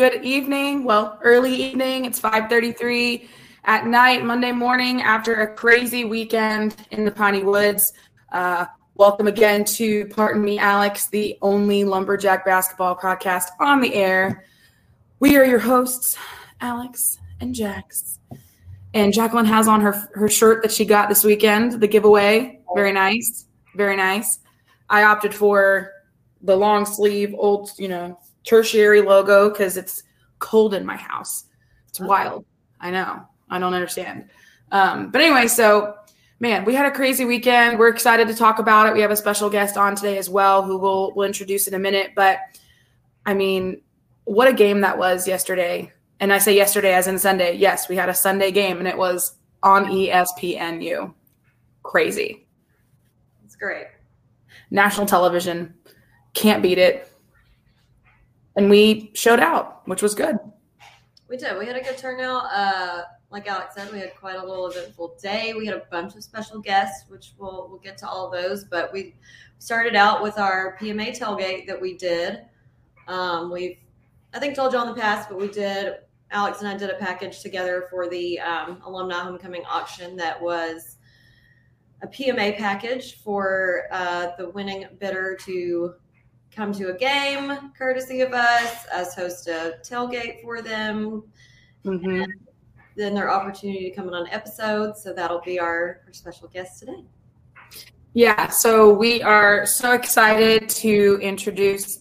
Good evening. Well, early evening. It's 5:33 at night, Monday morning after a crazy weekend in the Piney Woods. Uh, welcome again to Pardon Me, Alex, the only lumberjack basketball podcast on the air. We are your hosts, Alex and Jax. And Jacqueline has on her her shirt that she got this weekend, the giveaway. Very nice. Very nice. I opted for the long sleeve, old, you know, tertiary logo because it's cold in my house. It's wild. I know. I don't understand. Um, but anyway, so man, we had a crazy weekend. We're excited to talk about it. We have a special guest on today as well, who we'll we'll introduce in a minute. But I mean, what a game that was yesterday. And I say yesterday as in Sunday. Yes, we had a Sunday game, and it was on ESPNU. Crazy. It's great. National television can't beat it. And we showed out, which was good. We did. We had a good turnout. Uh, like Alex said, we had quite a little eventful day. We had a bunch of special guests, which we'll we'll get to all those. But we started out with our PMA tailgate that we did. Um, we've I think told you on the past, but we did. Alex and I did a package together for the um, alumni homecoming auction that was a PMA package for uh, the winning bidder to come to a game courtesy of us, us host a tailgate for them. Mm-hmm. Then their opportunity to come in on episodes. So that'll be our, our special guest today. Yeah, so we are so excited to introduce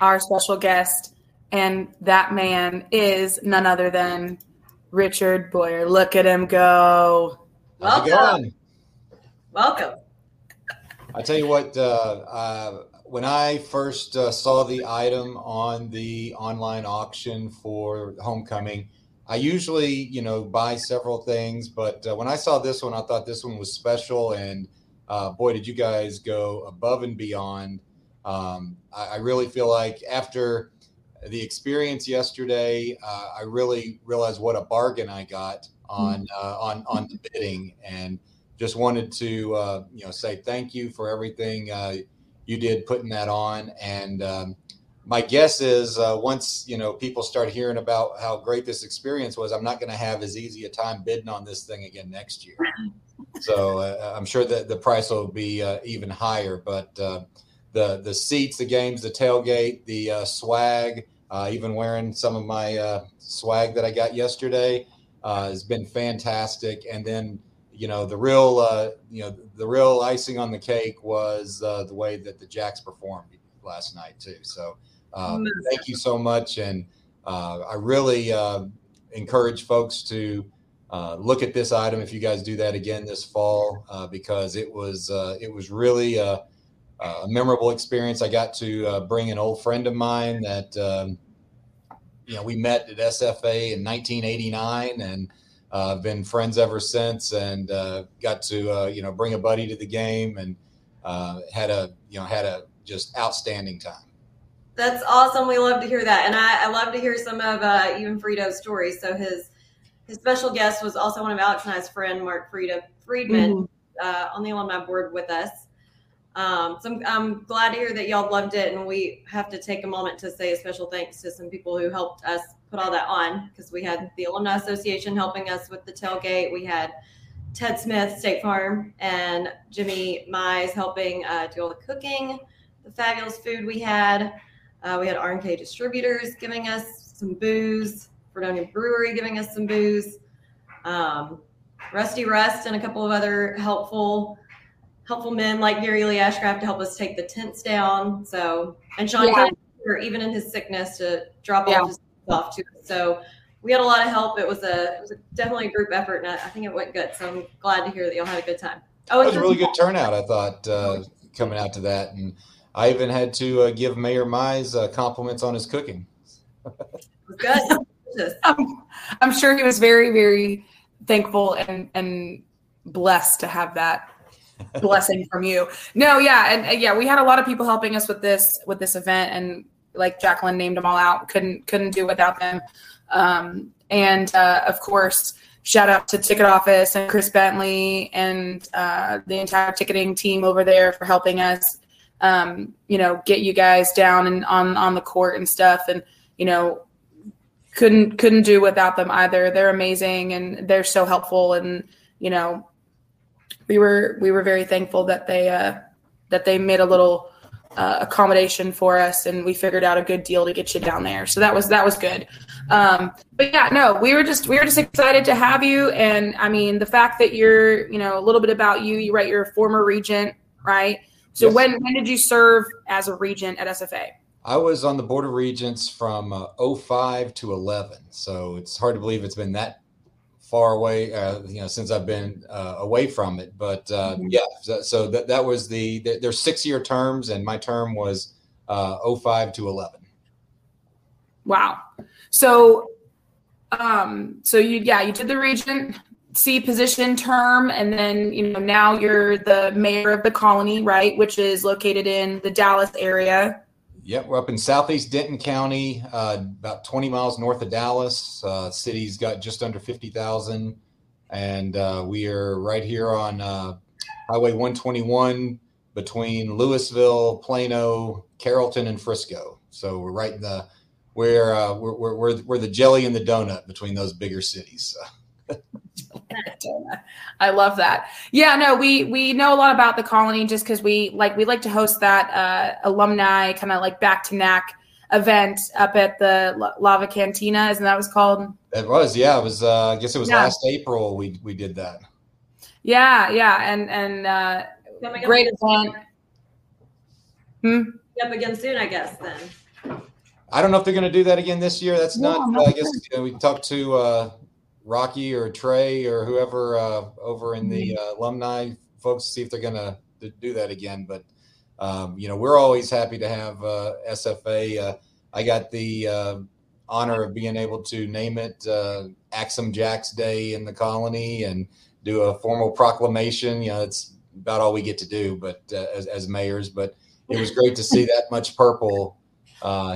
our special guest, and that man is none other than Richard Boyer. Look at him go. Welcome. Welcome. I tell you what, uh, uh, when I first uh, saw the item on the online auction for homecoming, I usually, you know, buy several things, but uh, when I saw this one, I thought this one was special, and uh, boy, did you guys go above and beyond. Um, I, I really feel like after the experience yesterday, uh, I really realized what a bargain I got on uh, on on the bidding, and just wanted to uh, you know say thank you for everything uh, you did putting that on. And um, my guess is uh, once you know people start hearing about how great this experience was, I'm not going to have as easy a time bidding on this thing again next year. so uh, I'm sure that the price will be uh, even higher. But uh, the the seats, the games, the tailgate, the uh, swag, uh, even wearing some of my uh, swag that I got yesterday uh, has been fantastic. And then you know the real uh, you know the real icing on the cake was uh, the way that the Jacks performed last night too. So um, thank you so much, and uh, I really uh, encourage folks to uh, look at this item if you guys do that again this fall uh, because it was uh, it was really a, a memorable experience. I got to uh, bring an old friend of mine that um, you know we met at SFA in 1989 and uh, been friends ever since, and uh, got to uh, you know bring a buddy to the game, and uh, had a you know had a just outstanding time. That's awesome. We love to hear that, and I, I love to hear some of uh, even Frito's stories. So his his special guest was also one of Alex and I's friend, Mark Frito Friedman, uh, on the alumni board with us. Um, so I'm, I'm glad to hear that y'all loved it, and we have to take a moment to say a special thanks to some people who helped us put all that on because we had the Alumni Association helping us with the tailgate. We had Ted Smith, State Farm, and Jimmy Mize helping uh, do all the cooking, the fabulous food we had. Uh, we had R&K Distributors giving us some booze, Fredonia Brewery giving us some booze, um, Rusty Rust and a couple of other helpful helpful men like Gary Lee Ashcraft to help us take the tents down. So and Sean Yeah. Even in his sickness to drop Yeah. off his off to us. So we had a lot of help. It was a it was a, definitely a group effort, and I, I think it went good. So I'm glad to hear that y'all had a good time. Oh, It was a really good turnout, I thought, uh, coming out to that, and I even had to uh, give Mayor Mize uh, compliments on his cooking. good. I'm, I'm sure he was very, very thankful and and blessed to have that blessing from you. No, yeah, and yeah, we had a lot of people helping us with this with this event, and like Jacqueline named them all out. Couldn't couldn't do without them. Um, and uh, of course, shout out to Ticket Office and Chris Bentley and uh, the entire ticketing team over there for helping us. um, you know, get you guys down and on on the court and stuff. And you know, couldn't couldn't do without them either. They're amazing and they're so helpful. And you know, we were we were very thankful that they uh, that they made a little uh, accommodation for us and we figured out a good deal to get you down there. So that was that was good. Um, but yeah no we were just we were just excited to have you. And i mean the fact that you're you know a little bit about you you write you're a former regent right? So yes. when when did you serve as a regent at sfa i was on the board of regents from uh, 05 to 11 so it's hard to believe it's been that far away, uh, you know, since I've been uh, away from it. But uh, mm-hmm. yeah, so, so, that that was the, the there's six year terms, and my term was uh, 05 to 11. Wow. So, um, so you yeah, you did the regent C position term, and then you know now you're the mayor of the colony, right, which is located in the Dallas area. Yep, we're up in southeast Denton County, uh, about 20 miles north of Dallas. Uh, city's got just under 50,000, and uh, we are right here on uh, Highway 121 between Lewisville, Plano, Carrollton, and Frisco. So we're right in the we're uh, we're, we're, we're, the jelly and the donut between those bigger cities. I love that. Yeah, no, we we know a lot about the colony just because we like we like to host that uh, alumni kind of like back to NAC event up at the Lava Cantina. Isn't that what it's called? It was, yeah. It was. Uh, I guess it was yeah. last April we we did that. Yeah, yeah, and and uh, great event. Hmm. Up again soon, I guess. Then. I don't know if they're going to do that again this year. That's not. Uh, I guess you know, we talked to uh, Rocky or Trey or whoever uh, over in the mm-hmm. uh, alumni folks see if they're going to do that again. But um, you know, we're always happy to have uh, SFA. Uh, I got the uh, honor of being able to name it uh, Axe 'Em Jacks Day in the colony and do a formal proclamation. You know, it's about all we get to do, but as, as mayors. But it was great to see that much purple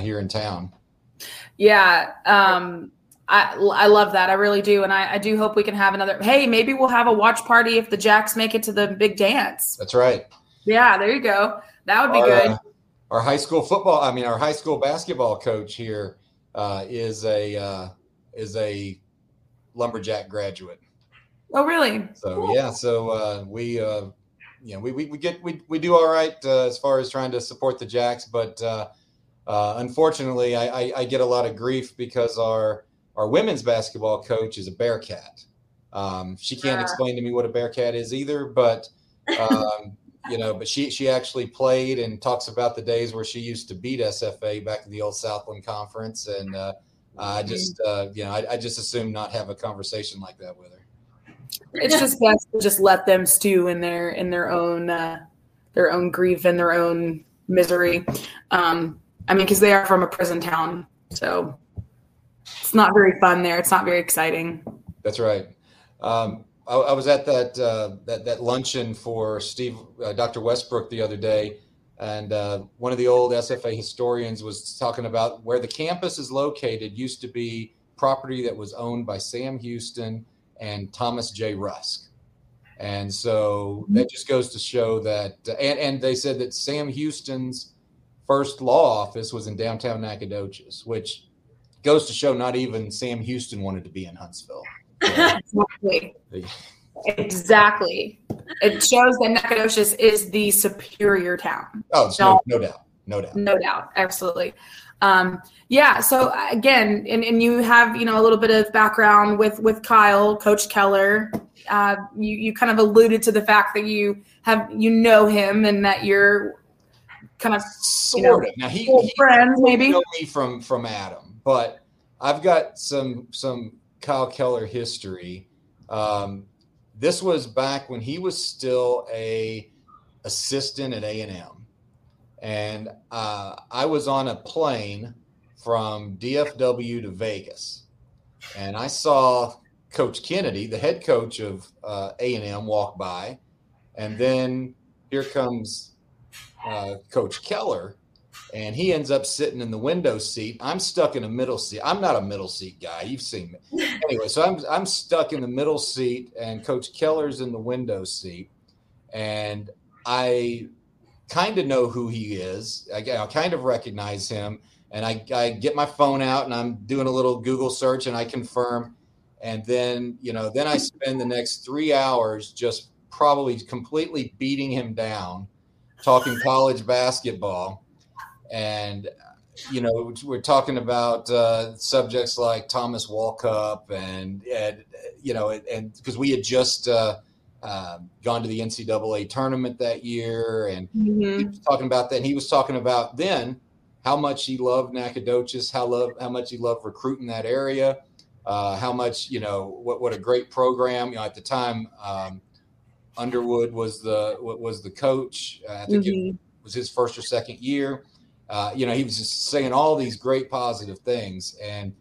here in town. Yeah. Um, I, I love that. I really do. And I, I do hope we can have another. Hey, maybe we'll have a watch party if the Jacks make it to the big dance. That's right. Yeah, there you go. That would be our, good. Uh, our high school football, I mean, our high school basketball coach here uh, is a uh, is a lumberjack graduate. Oh, really? So cool. yeah, so uh, we uh, you know we, we, we get we, we do all right uh, as far as trying to support the Jacks, but uh, uh, unfortunately, I, I, I, get a lot of grief because our our women's basketball coach is a Bearcat. Um, she can't explain to me what a Bearcat is either, but um, you know, but she she actually played and talks about the days where she used to beat SFA back in the old Southland Conference, and uh, I mm-hmm. just uh, you know I, I just assume not have a conversation like that with her. It's just best to just let them stew in their in their own uh, their own grief and their own misery. Um, I mean, because they are from a prison town, so it's not very fun there. It's not very exciting. That's right. Um, I, I, was at that uh, that that luncheon for Steve uh, Dr. Westbrook the other day, and uh, one of the old SFA historians was talking about where the campus is located. Used to be property that was owned by Sam Houston and Thomas J. Rusk. And so that just goes to show that, and, and they said that Sam Houston's first law office was in downtown Nacogdoches, which goes to show not even Sam Houston wanted to be in Huntsville. exactly. exactly. It shows that Nacogdoches is the superior town. Oh, no, no doubt. No doubt. No doubt. Absolutely. Um, yeah. So again, and, and you have, you know, a little bit of background with, with Kyle, coach Keller. Uh, you, you kind of alluded to the fact that you have, you know, him and that you're kind of sort you know, of now he, he friends maybe. know me from, from Adam but I've got some some Kyle Keller history. Um, this was back when he was still a assistant at A and M, and uh, I was on a plane from DFW to Vegas, and I saw Coach Kennedy, the head coach of uh, A and M, walk by, and then here comes uh, Coach Keller and he ends up sitting in the window seat. I'm stuck in a middle seat. I'm not a middle seat guy. You've seen me. Anyway, so I'm I'm stuck in the middle seat and coach Keller's in the window seat and I kind of know who he is. I, I kind of recognize him, and I, I get my phone out and I'm doing a little Google search and I confirm, and then you know then I spend the next three hours just probably completely beating him down, talking college basketball, and you know we're talking about uh, subjects like Thomas Walkup and, and you know and because we had just. Uh, uh, gone to the NCAA tournament that year, and mm-hmm. he was talking about that. And he was talking about then how much he loved Nacogdoches, how love how much he loved recruiting that area, uh, how much you know what what a great program. You know, at the time, um, Underwood was the was the coach. Uh, I think mm-hmm. it was his first or second year. Uh, you know, he was just saying all these great positive things, and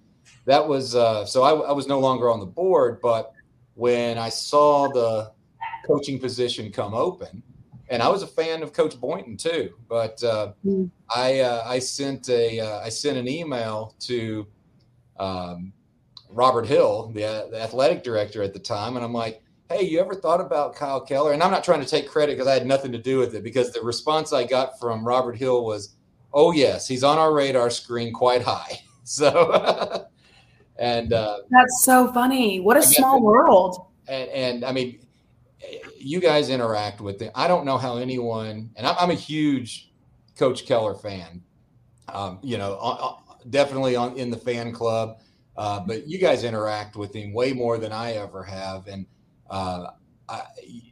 that was uh, so. I, I was no longer on the board, but when I saw the coaching position come open. And I was a fan of Coach Boynton too, but uh, mm. I uh, I sent a uh, I sent an email to um, Robert Hill, the, the athletic director at the time, and I'm like, hey, you ever thought about Kyle Keller? And I'm not trying to take credit because I had nothing to do with it, because the response I got from Robert Hill was, oh, yes, he's on our radar screen quite high. So, and uh, that's so funny. What a small world. And, and I mean, you guys interact with it. I don't know how anyone, and I'm, I'm a huge Coach Keller fan. Um, you know, uh, definitely on in the fan club, uh, but you guys interact with him way more than I ever have, and uh, I,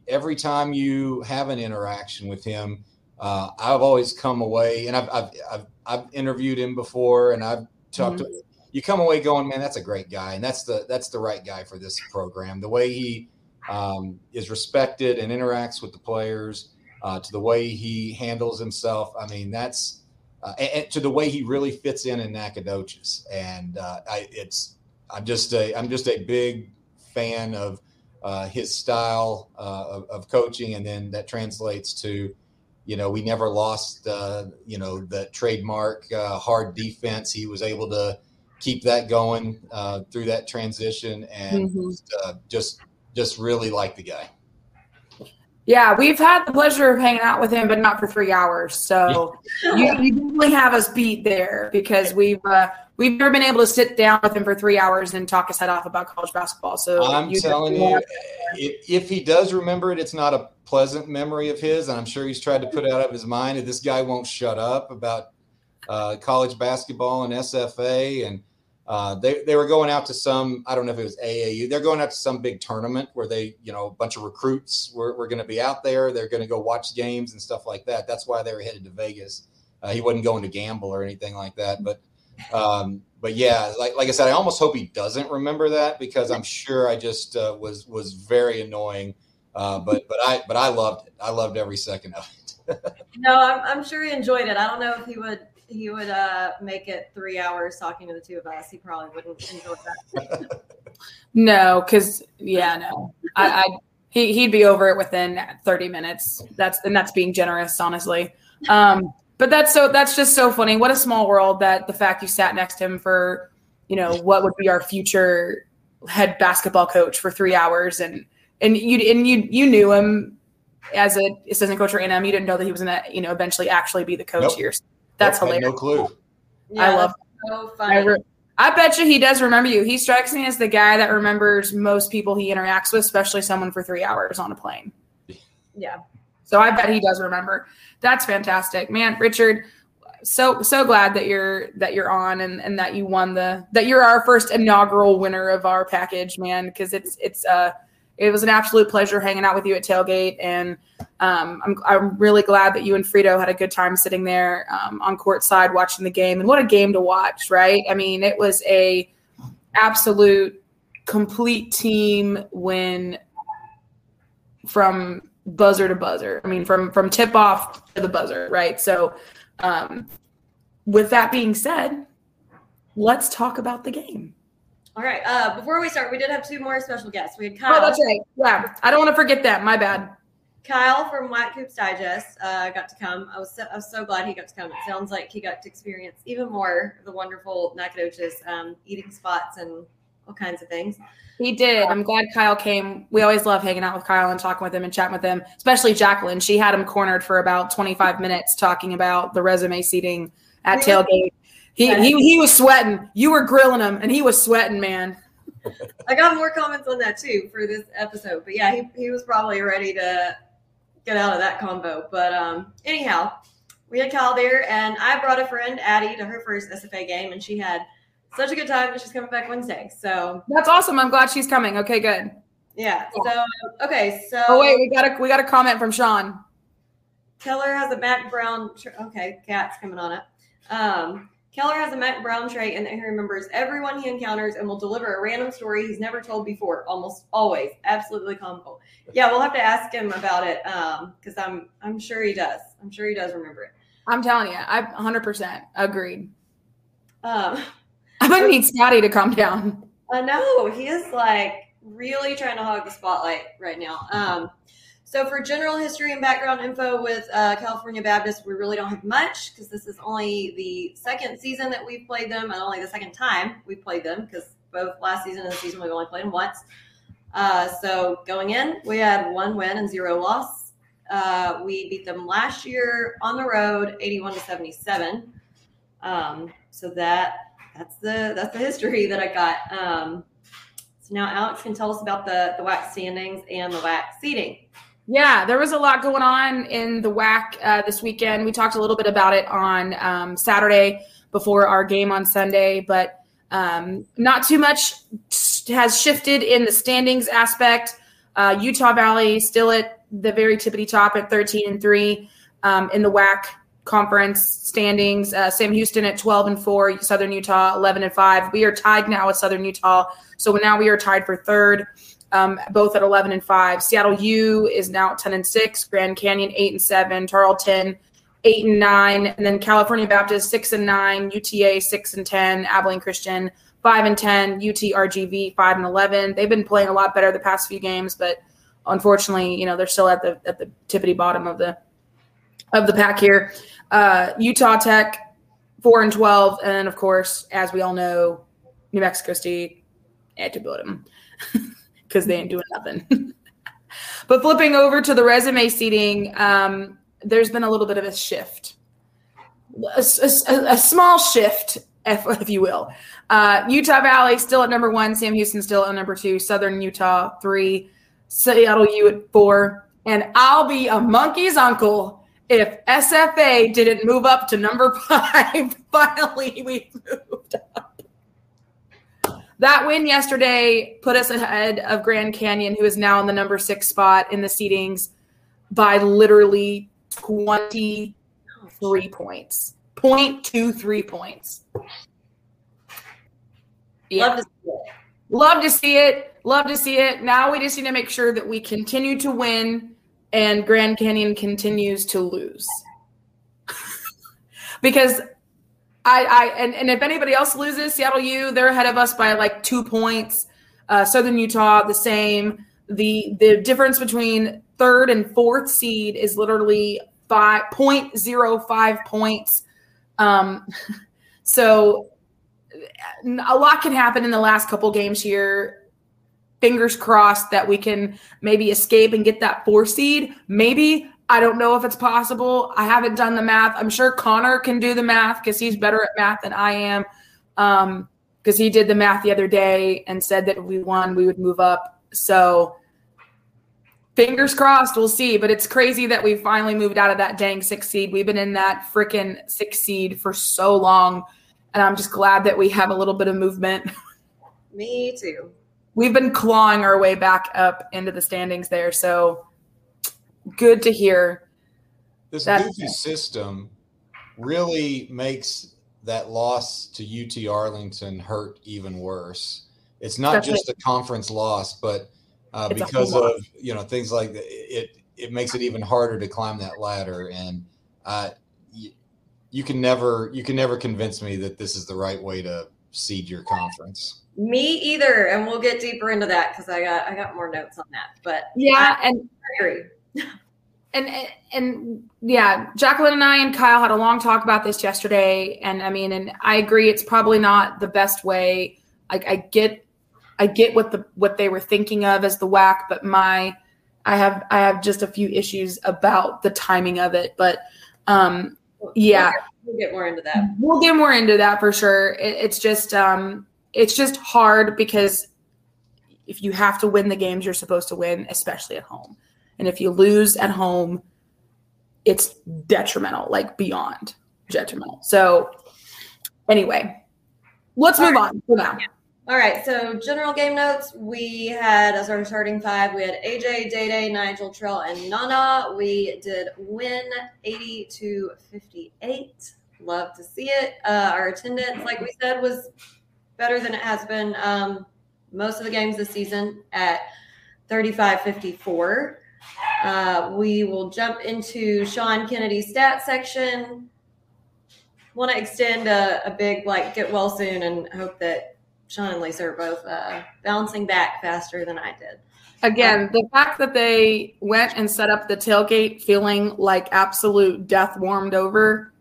every time you have an interaction with him, uh, I've always come away, and I've, I've, I've I've interviewed him before, and I've talked mm-hmm. to. You come away going, man, that's a great guy, and that's the that's the right guy for this program. The way he um, is respected and interacts with the players, uh, to the way he handles himself. I mean, that's uh, and, and, to the way he really fits in in Nacogdoches. And uh, I, it's I'm just a I'm just a big fan of uh, his style uh, of, of, coaching, and then that translates to. You know, we never lost, uh, you know, the trademark hard defense. He was able to keep that going through that transition and mm-hmm. just, just just really like the guy. Yeah, we've had the pleasure of hanging out with him, but not for three hours. So you, you definitely have us beat there because we've uh, we've never been able to sit down with him for three hours and talk his head off about college basketball. So I'm you telling you, if, if he does remember it, it's not a pleasant memory of his, and I'm sure he's tried to put it out of his mind. that this guy won't shut up about uh, college basketball and SFA and uh, they, they were going out to some, I don't know if it was AAU, they're going out to some big tournament where they, you know, a bunch of recruits were, were going to be out there. They're going to go watch games and stuff like that. That's why they were headed to Vegas. Uh, he wasn't going to gamble or anything like that. But, um, but yeah, like, like I said, I almost hope he doesn't remember that because I'm sure I just uh, was, was very annoying. Uh, but, but I, but I loved it. I loved every second of it. no, I'm, I'm sure he enjoyed it. I don't know if he would he would uh, make it three hours talking to the two of us, he probably wouldn't enjoy that. no, because yeah, no, I, I he he'd be over it within thirty minutes. That's and that's being generous, honestly. Um, but that's so that's just so funny. What a small world that the fact you sat next to him for, you know, what would be our future head basketball coach for three hours, and and you and you you knew him as a assistant coach for A&M. You didn't know that he was going to, you know, eventually actually be the coach nope. here. That's nope, hilarious. no clue. Yeah, I love. So funny. I, re- I bet you he does remember you. He strikes me as the guy that remembers most people he interacts with, especially someone for three hours on a plane. Yeah. So I bet he does remember. That's fantastic, man. Richard, so so glad that you're that you're on and and that you won the that you're our first inaugural winner of our package, man. Because it's it's uh it was an absolute pleasure hanging out with you at tailgate, and um, I'm I'm really glad that you and Frito had a good time sitting there um, on court side watching the game. And what a game to watch, right? I mean, it was a absolute complete team win from buzzer to buzzer. I mean, from from tip off to the buzzer, right? So, um, with that being said, let's talk about the game. All right. Uh, before we start, we did have two more special guests. We had Kyle. Oh, that's right. Yeah, I don't want to forget that. My bad. Kyle from WAC Hoops Digest uh, got to come. I was so, I was so glad he got to come. It sounds like he got to experience even more the wonderful Nacogdoches um, eating spots and all kinds of things. He did. I'm glad Kyle came. We always love hanging out with Kyle and talking with him and chatting with him, especially Jacqueline. She had him cornered for about 25 minutes talking about the resume seeding at tailgate. He, he, he was sweating. You were grilling him, and he was sweating, man. I got more comments on that too for this episode. But yeah, he, he was probably ready to get out of that combo. But um, anyhow, we had Kyle there, and I brought a friend, Addie, to her first SFA game, and she had such a good time. And she's coming back Wednesday. So that's awesome. I'm glad she's coming. Okay, good. Yeah. So okay. So oh wait, we got a we got a comment from Sean. Keller has a Mack Brown. Okay, cat's coming on it. Um, Keller has a Mack Brown trait and that he remembers everyone he encounters and will deliver a random story he's never told before, almost always. Absolutely comical. Yeah, we'll have to ask him about it because um, I'm I'm sure he does. I'm sure he does remember it. I'm telling you, I 100% agreed. Um, I might need Scotty to calm down. I know he is like really trying to hog the spotlight right now. Um, so for general history and background info with uh, California Baptist, we really don't have much because this is only the second season that we've played them and only the second time we played them because both last season and the season we've only played them once. Uh, so going in, we had one win and zero loss. Uh, we beat them last year on the road, 81 to 77. Um, so that that's the that's the history that I got. Um, so now Alex can tell us about the the WAC standings and the WAC seeding. Yeah, there was a lot going on in the WAC uh, this weekend. We talked a little bit about it on um, Saturday before our game on Sunday, but um, not too much has shifted in the standings aspect. Uh, Utah Valley still at the very tippity top at 13 and 3 um, in the WAC conference standings. Uh, Sam Houston at 12 and 4, Southern Utah 11 and 5. We are tied now with Southern Utah. So now we are tied for third um, both at 11 and 5. Seattle U is now at 10 and 6, Grand Canyon 8 and 7, Tarleton 8 and 9, and then California Baptist 6 and 9, UTA 6 and 10, Abilene Christian 5 and 10, UT RGV 5 and 11. They've been playing a lot better the past few games, but unfortunately, you know, they're still at the at the tippity bottom of the of the pack here. Uh, Utah Tech 4 and 12, and of course, as we all know, New Mexico State at to build them because they ain't doing nothing. but flipping over to the resume seeding, um, there's been a little bit of a shift, a, a, a small shift, if, if, you will. Uh, Utah Valley still at number one, Sam Houston still at number two, Southern Utah three, Seattle U at four, and I'll be a monkey's uncle if SFA didn't move up to number five. Finally, we moved up that win yesterday put us ahead of Grand Canyon, who is now in the number six spot in the seedings by literally 23 points. 0.23 points. Yeah. Love to see it. Love to see it. Love to see it. Now we just need to make sure that we continue to win and Grand Canyon continues to lose. because I, I and, and if anybody else loses, Seattle U, they're ahead of us by like two points. Uh, Southern Utah, the same. The the difference between third and fourth seed is literally five point zero five points. Um, so a lot can happen in the last couple games here. Fingers crossed that we can maybe escape and get that four seed. Maybe I don't know if it's possible. I haven't done the math. I'm sure Connor can do the math because he's better at math than I am. Um, because he did the math the other day and said that if we won, we would move up. So fingers crossed, we'll see. But it's crazy that we finally moved out of that dang six seed. We've been in that freaking six seed for so long. And I'm just glad that we have a little bit of movement. Me too. We've been clawing our way back up into the standings there. So good to hear. This goofy system really makes that loss to UT Arlington hurt even worse. It's not Definitely. just a conference loss, but uh, because of you know things like that, it it makes it even harder to climb that ladder. And uh, you, you can never you can never convince me that this is the right way to seed your conference. Me either, and we'll get deeper into that because I got I got more notes on that. But yeah, I, and I agree and and yeah, Jacqueline and I and Kyle had a long talk about this yesterday, and I mean, and I agree, it's probably not the best way. I, I get I get what the what they were thinking of as the WAC, but my I have I have just a few issues about the timing of it. But um, yeah, we'll get more into that. We'll get more into that for sure. It, it's just um, it's just hard because if you have to win the games you're supposed to win, especially at home, and if you lose at home, it's detrimental, like beyond detrimental. So anyway, let's All move right. on for now. All right, so general game notes. We had as our starting five, we had AJ, Day Day, Nigel, Trell, and Nana. We did win 80 to 58. Love to see it. Uh, our attendance, like we said, was better than it has been um, most of the games this season at 35 54. Uh, we will jump into Sean Kennedy's stat section. Want to extend a, a big like get well soon and hope that Sean and Lisa are both uh, bouncing back faster than I did. Again, the fact that they went and set up the tailgate feeling like absolute death warmed over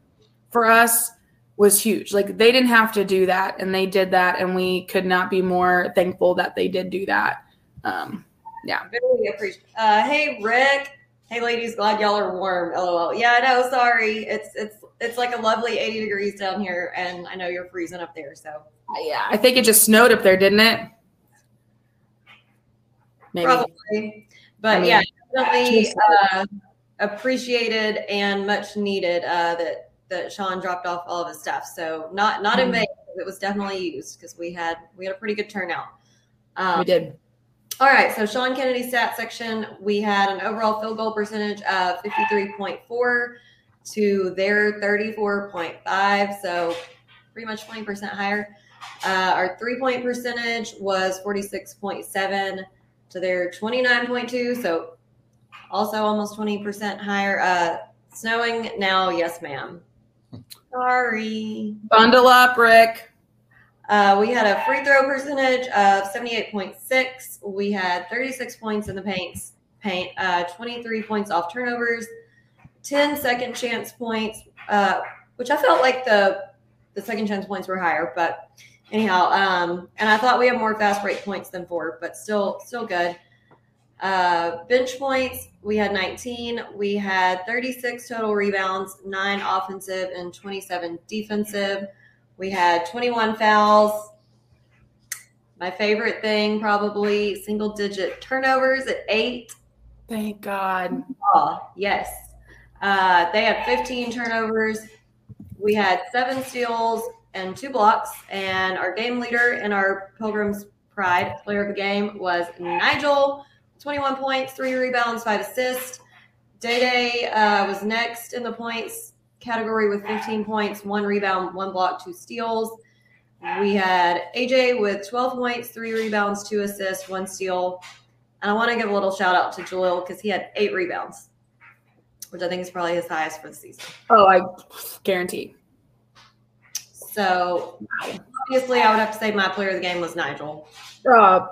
for us was huge. Like they didn't have to do that, and they did that, and we could not be more thankful that they did do that. Um, yeah, very appreciate. Uh, hey, Rick. Hey, ladies. Glad y'all are warm. LOL. Yeah, I know. Sorry. It's it's it's like a lovely 80 degrees down here, and I know you're freezing up there. So yeah, I think it just snowed up there, didn't it? Maybe. Probably. But I mean, yeah, definitely uh, appreciated and much needed uh, that that Sean dropped off all of his stuff. So not not in mm-hmm. vain. It was definitely used because we had we had a pretty good turnout. Um, we did. All right, so Sean Kennedy stat section, we had an overall field goal percentage of 53.4 to their 34.5, so pretty much 20% higher. Uh, our three point percentage was 46.7 to their 29.2. So also almost 20% higher. Uh, snowing now. Yes, ma'am. Sorry. Bundle up, Rick. Uh, we had a free throw percentage of 78.6. We had 36 points in the paints, paint, uh, 23 points off turnovers, 10 second chance points, uh, which I felt like the the second chance points were higher, but anyhow, um, and I thought we had more fast break points than four, but still, still good. Uh, bench points, we had 19. We had 36 total rebounds, nine offensive and 27 defensive. We had 21 fouls. My favorite thing, probably single digit turnovers at eight. Thank God. Oh, yes. Uh, they had 15 turnovers. We had seven steals, and two blocks. And our game leader and our Pilgrim's Pride player of the game was Nigel, 21 points, three rebounds, five assists. Day Day uh, was next in the points category with 15 points, one rebound, one block, two steals. We had AJ with 12 points, three rebounds, two assists, one steal. And I want to give a little shout out to Jalil because he had eight rebounds, which I think is probably his highest for the season. Oh, I guarantee. So obviously, I would have to say my player of the game was Nigel. Uh,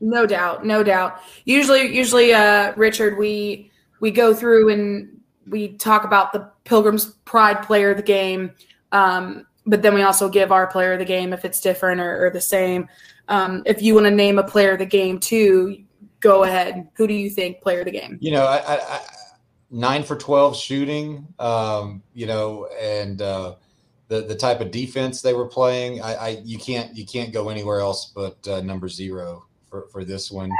no doubt, no doubt. Usually, usually, uh, Richard, we we go through and we talk about the Pilgrim's Pride player of the game, um, but then we also give our player of the game if it's different or, or the same. Um, if you want to name a player of the game too, go ahead. Who do you think player of the game? You know, I, I, I nine for twelve shooting. Um, you know, and uh, the the type of defense they were playing. I, I you can't you can't go anywhere else but uh, number zero for for this one.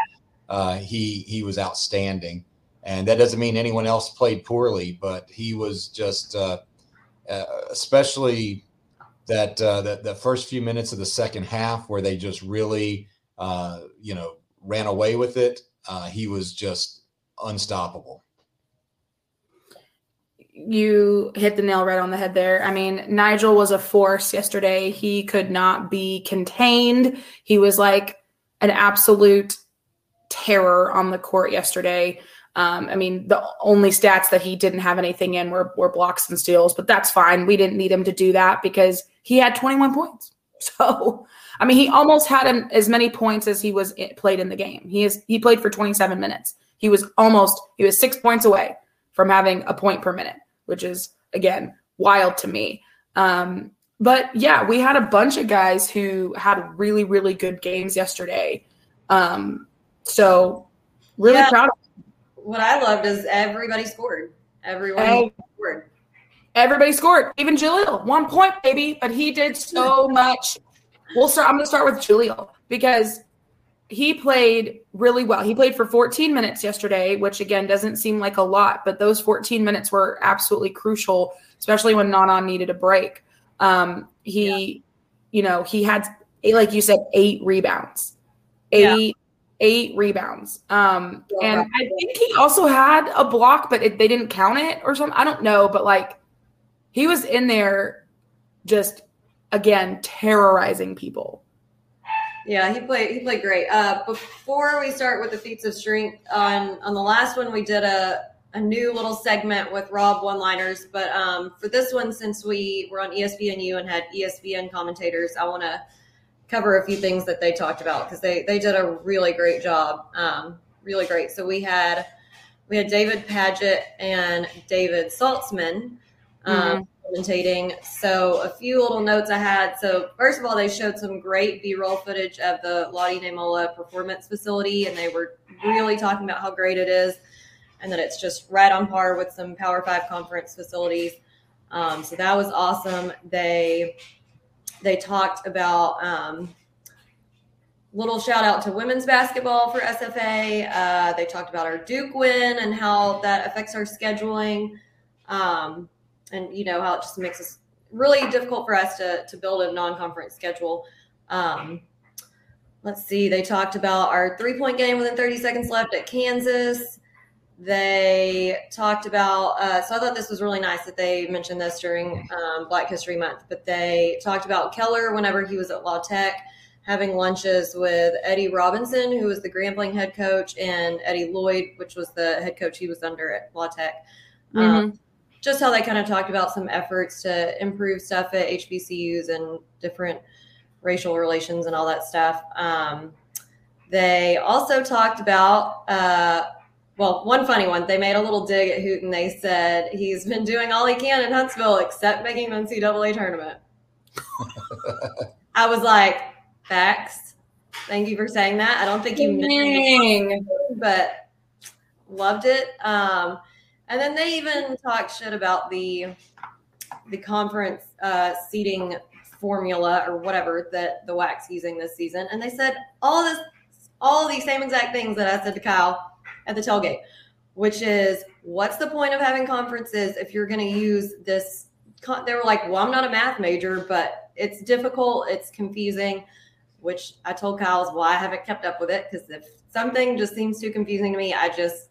Uh, he he was outstanding, and that doesn't mean anyone else played poorly, but he was just uh, uh especially that uh, that the first few minutes of the second half where they just really uh, you know ran away with it. he was just unstoppable you hit the nail right on the head there. I mean, Nigel was a force yesterday. He could not be contained. He was like an absolute terror on the court yesterday. Um, I mean, the only stats that he didn't have anything in were, were blocks and steals, but that's fine. We didn't need him to do that because he had 21 points. So, I mean, he almost had him as many points as he was in, played in the game. He is he played for 27 minutes. He was almost he was six points away from having a point per minute which is again wild to me. Um, but yeah, we had a bunch of guys who had really, really good games yesterday. Um, so really yeah. proud. What I loved is everybody scored. Everyone hey. scored. Everybody scored. Even Jaleel, one point, baby. But he did so much. We'll start. I'm going to start with Jaleel because he played really well. He played for 14 minutes yesterday, which again doesn't seem like a lot, but those 14 minutes were absolutely crucial, especially when Nana needed a break. Um, he, yeah. you know, he had, like you said, eight rebounds, eight. Eight rebounds. Um, and I think he also had a block, but it, they didn't count it or something. I don't know, but like he was in there just again terrorizing people. Yeah, he played he played great. Uh, before we start with the feats of strength on on the last one, we did a a new little segment with Rob one liners. But um, for this one, since we were on ESPNU and had ESPN commentators, I want to cover a few things that they talked about because they they did a really great job, um, really great. So we had we had David Paget and David Saltzman. Um, mm-hmm commentating. So a few little notes I had. So first of all, they showed some great B-roll footage of the Lottie Nemola Performance Facility, and they were really talking about how great it is, and that it's just right on par with some Power Five conference facilities. Um, so that was awesome. They they talked about. Um, little shout out to women's basketball for SFA. Uh, they talked about our Duke win and how that affects our scheduling. Um, and you know how it just makes us really difficult for us to to build a non-conference schedule. Um, let's see. They talked about our three-point game within 30 seconds left at Kansas. They talked about. Uh, so I thought this was really nice that they mentioned this during um, Black History Month. But they talked about Keller whenever he was at La Tech having lunches with Eddie Robinson, who was the Grambling head coach, and Eddie Lloyd, which was the head coach he was under at La Tech. Um, mm-hmm. Um, just how they kind of talked about some efforts to improve stuff at HBCUs and different racial relations and all that stuff. Um, they also talked about, uh, well, one funny one. They made a little dig at Hoot and they said he's been doing all he can in Huntsville except making an NCAA tournament. I was like, facts. Thank you for saying that. I don't think you meant but loved it. Um, and then they even talked shit about the the conference uh, seeding formula or whatever that the WAC's using this season. And they said all this, all these same exact things that I said to Kyle at the tailgate, which is what's the point of having conferences if you're going to use this? They were like, well, I'm not a math major, but it's difficult, it's confusing. Which I told Kyle is why I haven't kept up with it because if something just seems too confusing to me, I just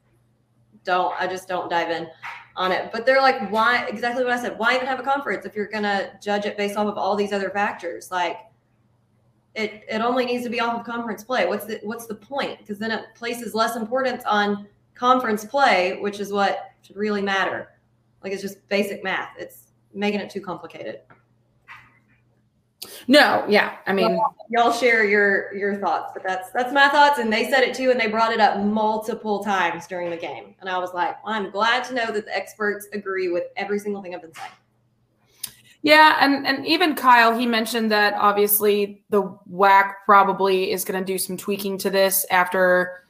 don't I just don't dive in on it. But they're like, why exactly what I said? Why even have a conference if you're gonna judge it based off of all these other factors? Like it it only needs to be off of conference play. What's the what's the point? Because then it places less importance on conference play, which is what should really matter. Like it's just basic math. It's making it too complicated. No, yeah. I mean, y'all share your your thoughts, but that's that's my thoughts, and they said it too, and they brought it up multiple times during the game, and I was like, well, I'm glad to know that the experts agree with every single thing I've been saying. Yeah, and and even Kyle, he mentioned that obviously the WAC probably is going to do some tweaking to this after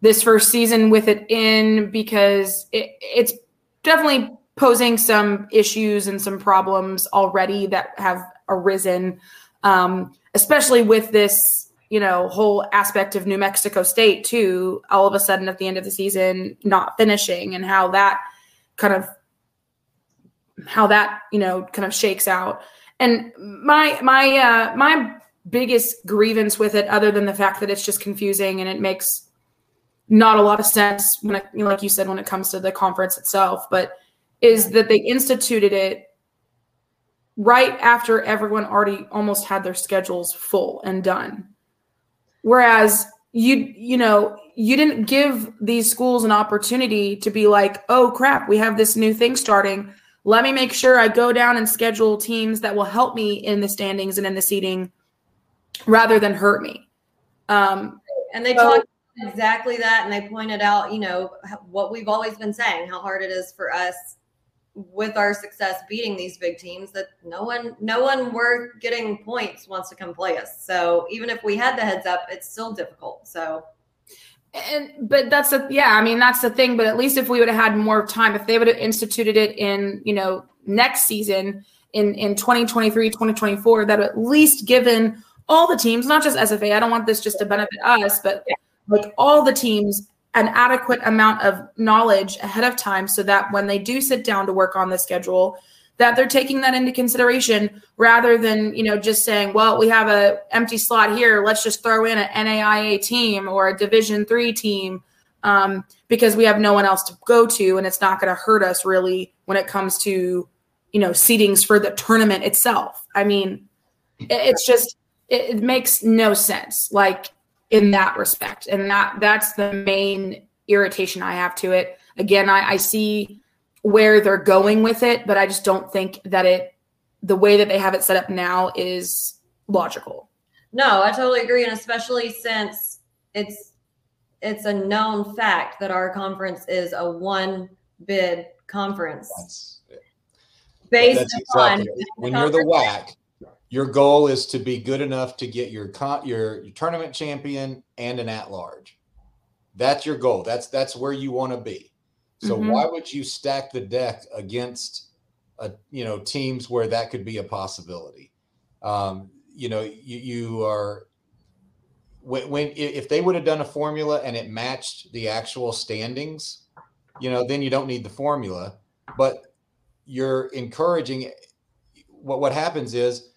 this first season with it in because it, it's definitely posing some issues and some problems already that have arisen, um, especially with this, you know, whole aspect of New Mexico State too. All of a sudden, at the end of the season, not finishing, and how that kind of how that you know kind of shakes out. And my my uh, my biggest grievance with it, other than the fact that it's just confusing and it makes not a lot of sense when it, like you said when it comes to the conference itself, but is that they instituted it right after everyone already almost had their schedules full and done. Whereas you you know, you didn't give these schools an opportunity to be like, "Oh crap, we have this new thing starting. Let me make sure I go down and schedule teams that will help me in the standings and in the seeding rather than hurt me." Um, and they so, talked exactly that and they pointed out, you know, what we've always been saying, how hard it is for us with our success beating these big teams that no one no one we're getting points wants to come play us. So even if we had the heads up, it's still difficult. So and but that's the yeah, I mean that's the thing. But at least if we would have had more time, if they would have instituted it in you know next season in in 2023, 2024, that at least given all the teams, not just SFA. I don't want this just to benefit us, but like all the teams an adequate amount of knowledge ahead of time so that when they do sit down to work on the schedule that they're taking that into consideration rather than you know just saying well we have a empty slot here let's just throw in an naia team or a division three team um, because we have no one else to go to and it's not going to hurt us really when it comes to you know seedings for the tournament itself i mean it's just it, it makes no sense like in that respect. And that that's the main irritation I have to it. Again, I, I see where they're going with it, but I just don't think that it the way that they have it set up now is logical. No, I totally agree. And especially since it's it's a known fact that our conference is a one bid conference. That's, based That's exactly. when you're the WAC, your goal is to be good enough to get your con- your, your tournament champion and an at large. That's your goal. That's that's where you want to be. So mm-hmm. why would you stack the deck against a you know teams where that could be a possibility? Um, you know, you, you are when, when if they would have done a formula and it matched the actual standings, you know, then you don't need the formula. But you're encouraging what what happens is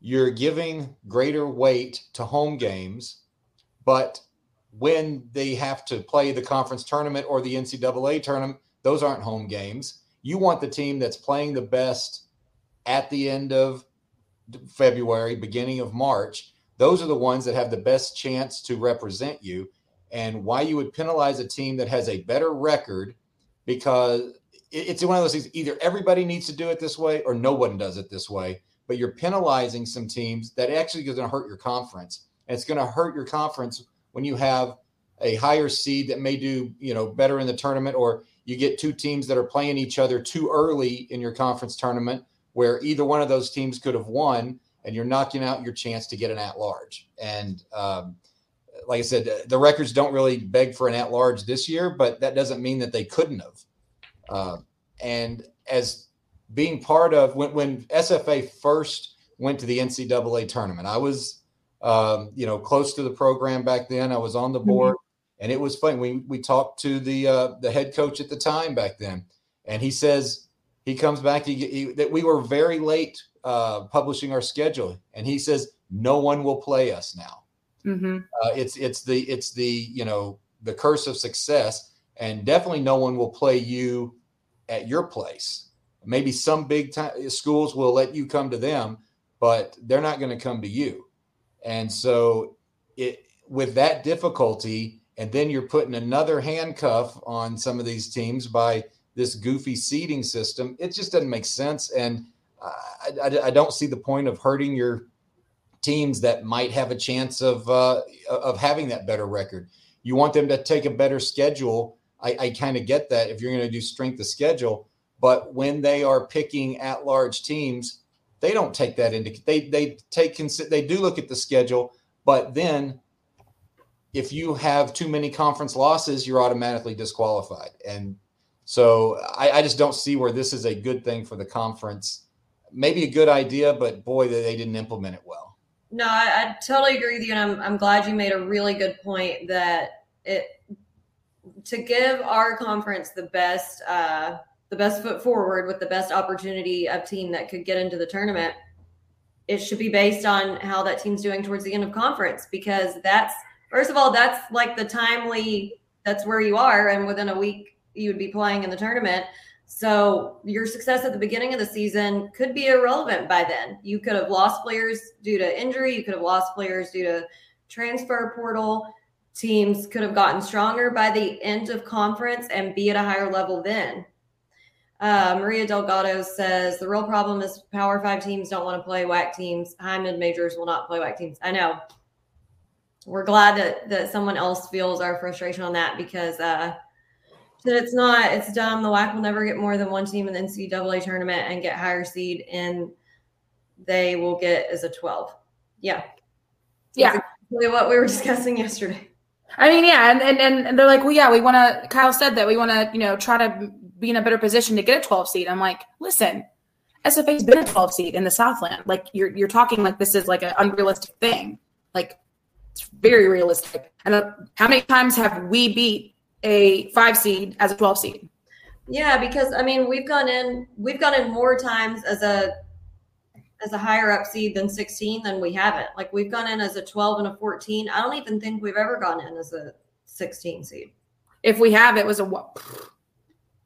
you're giving greater weight to home games, but when they have to play the conference tournament or the NCAA tournament, those aren't home games. You want the team that's playing the best at the end of February, beginning of March. Those are the ones that have the best chance to represent you. And why you would penalize a team that has a better record because it's one of those things either everybody needs to do it this way or no one does it this way but you're penalizing some teams that actually is going to hurt your conference. And it's going to hurt your conference when you have a higher seed that may do, you know, better in the tournament, or you get two teams that are playing each other too early in your conference tournament, where either one of those teams could have won, and you're knocking out your chance to get an at large. And um, like I said, the records don't really beg for an at large this year, but that doesn't mean that they couldn't have. Uh, and as being part of when, when SFA first went to the NCAA tournament. I was, um, you know, close to the program back then. I was on the board, mm-hmm. and it was funny. We we talked to the uh, the head coach at the time back then, and he says he comes back. He, he that we were very late uh, publishing our schedule, and he says no one will play us now. Mm-hmm. Uh, it's it's the it's the you know the curse of success, and definitely no one will play you at your place Maybe some big time schools will let you come to them, but they're not going to come to you. And so it with that difficulty, and then you're putting another handcuff on some of these teams by this goofy seeding system. It just doesn't make sense, and I, I, I don't see the point of hurting your teams that might have a chance of uh, of having that better record. You want them to take a better schedule. I, I kind of get that if you're going to do strength of schedule, but when they are picking at large teams, they don't take that into they they take they do look at the schedule, but then if you have too many conference losses, you're automatically disqualified. And so I, I, just don't see where this is a good thing for the conference. Maybe a good idea, but boy, they didn't implement it well. No, I, I totally agree with you, and I'm I'm glad you made a really good point that it to give our conference the best uh, the best foot forward with the best opportunity of team that could get into the tournament, it should be based on how that team's doing towards the end of conference because that's first of all that's like the timely that's where you are and within a week you would be playing in the tournament. So your success at the beginning of the season could be irrelevant by then. You could have lost players due to injury, you could have lost players due to transfer portal. Teams could have gotten stronger by the end of conference and be at a higher level then. Uh, Maria Delgado says the real problem is Power Five teams don't want to play WAC teams. High mid majors will not play WAC teams. I know. We're glad that that someone else feels our frustration on that because uh, That it's not. It's dumb. The WAC will never get more than one team in the NCAA tournament and get higher seed, and they will get as a twelve. Yeah. Yeah. That's exactly what we were discussing yesterday. I mean, yeah, and and, and they're like, well, yeah, we want to. Kyle said that we want to, you know, try to be in a better position to get a 12 seed. I'm like, listen, SFA's been a 12 seed in the Southland. Like you're you're talking like this is like an unrealistic thing. Like it's very realistic. And uh, how many times have we beat a five seed as a 12 seed? Yeah, because I mean, we've gone in we've gone in more times as a as a higher up seed than 16 than we haven't. Like we've gone in as a 12 and a 14. I don't even think we've ever gone in as a 16 seed. If we have, it was a what,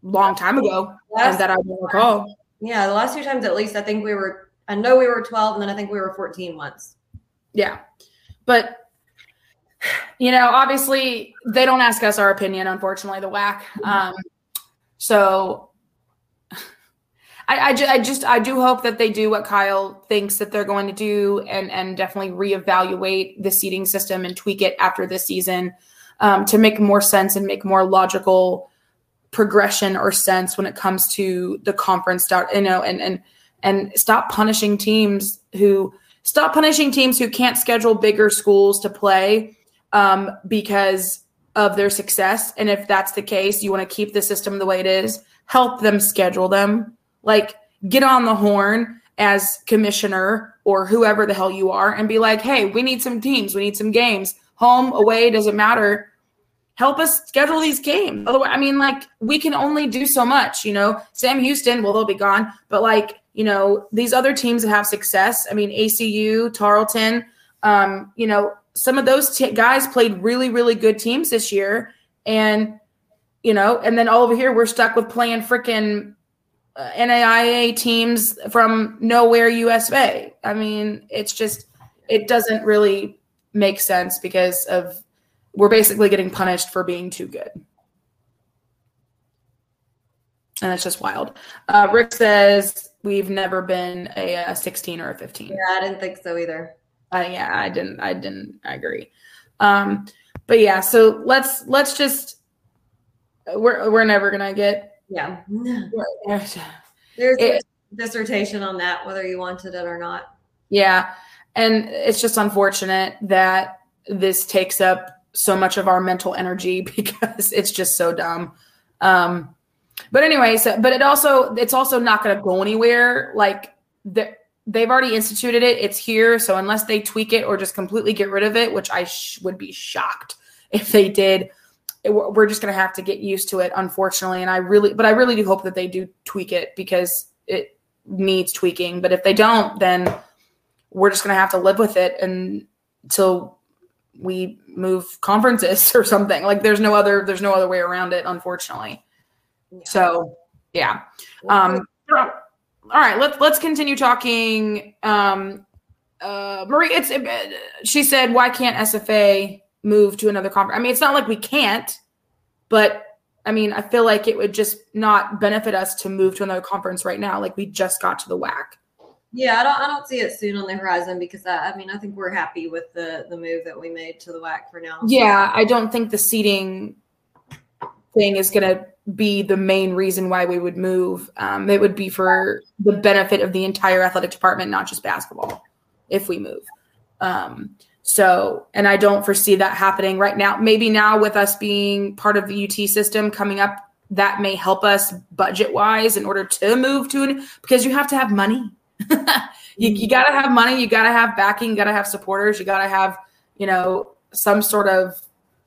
long time ago, Last- that I don't recall. Yeah, the last two times at least, I think we were. I know we were 12, and then I think we were 14 once. Yeah. But you know, obviously they don't ask us our opinion, unfortunately, the WAC. Um, so I, I, ju- I just I do hope that they do what Kyle thinks that they're going to do and and definitely reevaluate the seeding system and tweak it after this season um, to make more sense and make more logical progression or sense when it comes to the conference you know and and and stop punishing teams who stop punishing teams who can't schedule bigger schools to play um, because of their success. And if that's the case, you want to keep the system the way it is, help them schedule them. Like, get on the horn as commissioner or whoever the hell you are and be like, hey, we need some teams, we need some games. Home, away, doesn't matter. Help us schedule these games. Otherwise, I mean, like, we can only do so much, you know. Sam Houston, well, they'll be gone, but like, you know, these other teams that have success, I mean, ACU, Tarleton, um, you know, some of those t- guys played really, really good teams this year. And, you know, and then all over here, we're stuck with playing freaking uh, NAIA teams from nowhere, USA. I mean, it's just, it doesn't really make sense because of, we're basically getting punished for being too good. And it's just wild. Uh, Rick says, we've never been a, a 16 or a 15. Yeah, I didn't think so either. Uh, yeah, I didn't. I didn't I agree. Um, but yeah, so let's let's just we're we're never gonna get. Yeah. There's It- a dissertation on that, whether you wanted it or not. Yeah, and it's just unfortunate that this takes up so much of our mental energy because it's just so dumb. Um, but anyway, so but it also it's also not going to go anywhere. Like the, they've already instituted it; it's here. So unless they tweak it or just completely get rid of it, which I sh- would be shocked if they did, it, we're just going to have to get used to it, unfortunately. And I really, but I really do hope that they do tweak it because it needs tweaking. But if they don't, then we're just going to have to live with it until we move conferences or something. Like there's no other there's no other way around it, unfortunately. So yeah. Um, all right, let's let's continue talking. Um, uh, Marie, it's she said, why can't SFA move to another conference? I mean, it's not like we can't, but I mean, I feel like it would just not benefit us to move to another conference right now. Like we just got to the WAC. Yeah, I don't. I don't see it soon on the horizon because I, I mean I think we're happy with the the move that we made to the WAC for now. Yeah, I don't think the seeding thing is going to be the main reason why we would move. Um, it would be for the benefit of the entire athletic department, not just basketball, if we move. Um, so, and I don't foresee that happening right now. Maybe now with us being part of the UT system coming up, that may help us budget wise in order to move to it because you have to have money. you, you got to have money. You got to have backing. You got to have supporters. You got to have, you know, some sort of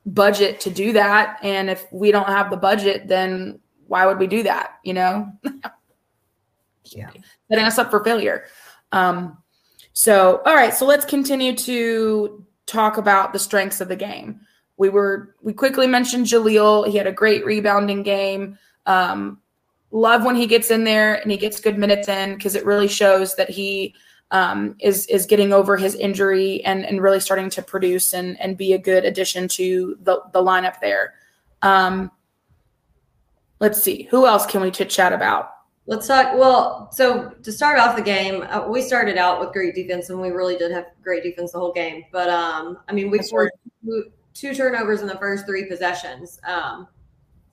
budget to do that. And if we don't have the budget, then why would we do that? You know? Yeah. Setting us up for failure. Um, so, all right. So let's continue to talk about the strengths of the game. We were, we quickly mentioned Jaleel. He had a great rebounding game. Um, love when he gets in there and he gets good minutes in because it really shows that he um, is is getting over his injury and and really starting to produce and and be a good addition to the the lineup there. Um, let's see who else can we chit chat about. Let's talk. Well, so to start off the game, uh, we started out with great defense, and we really did have great defense the whole game. But um, I mean, we two, two turnovers in the first three possessions. Um,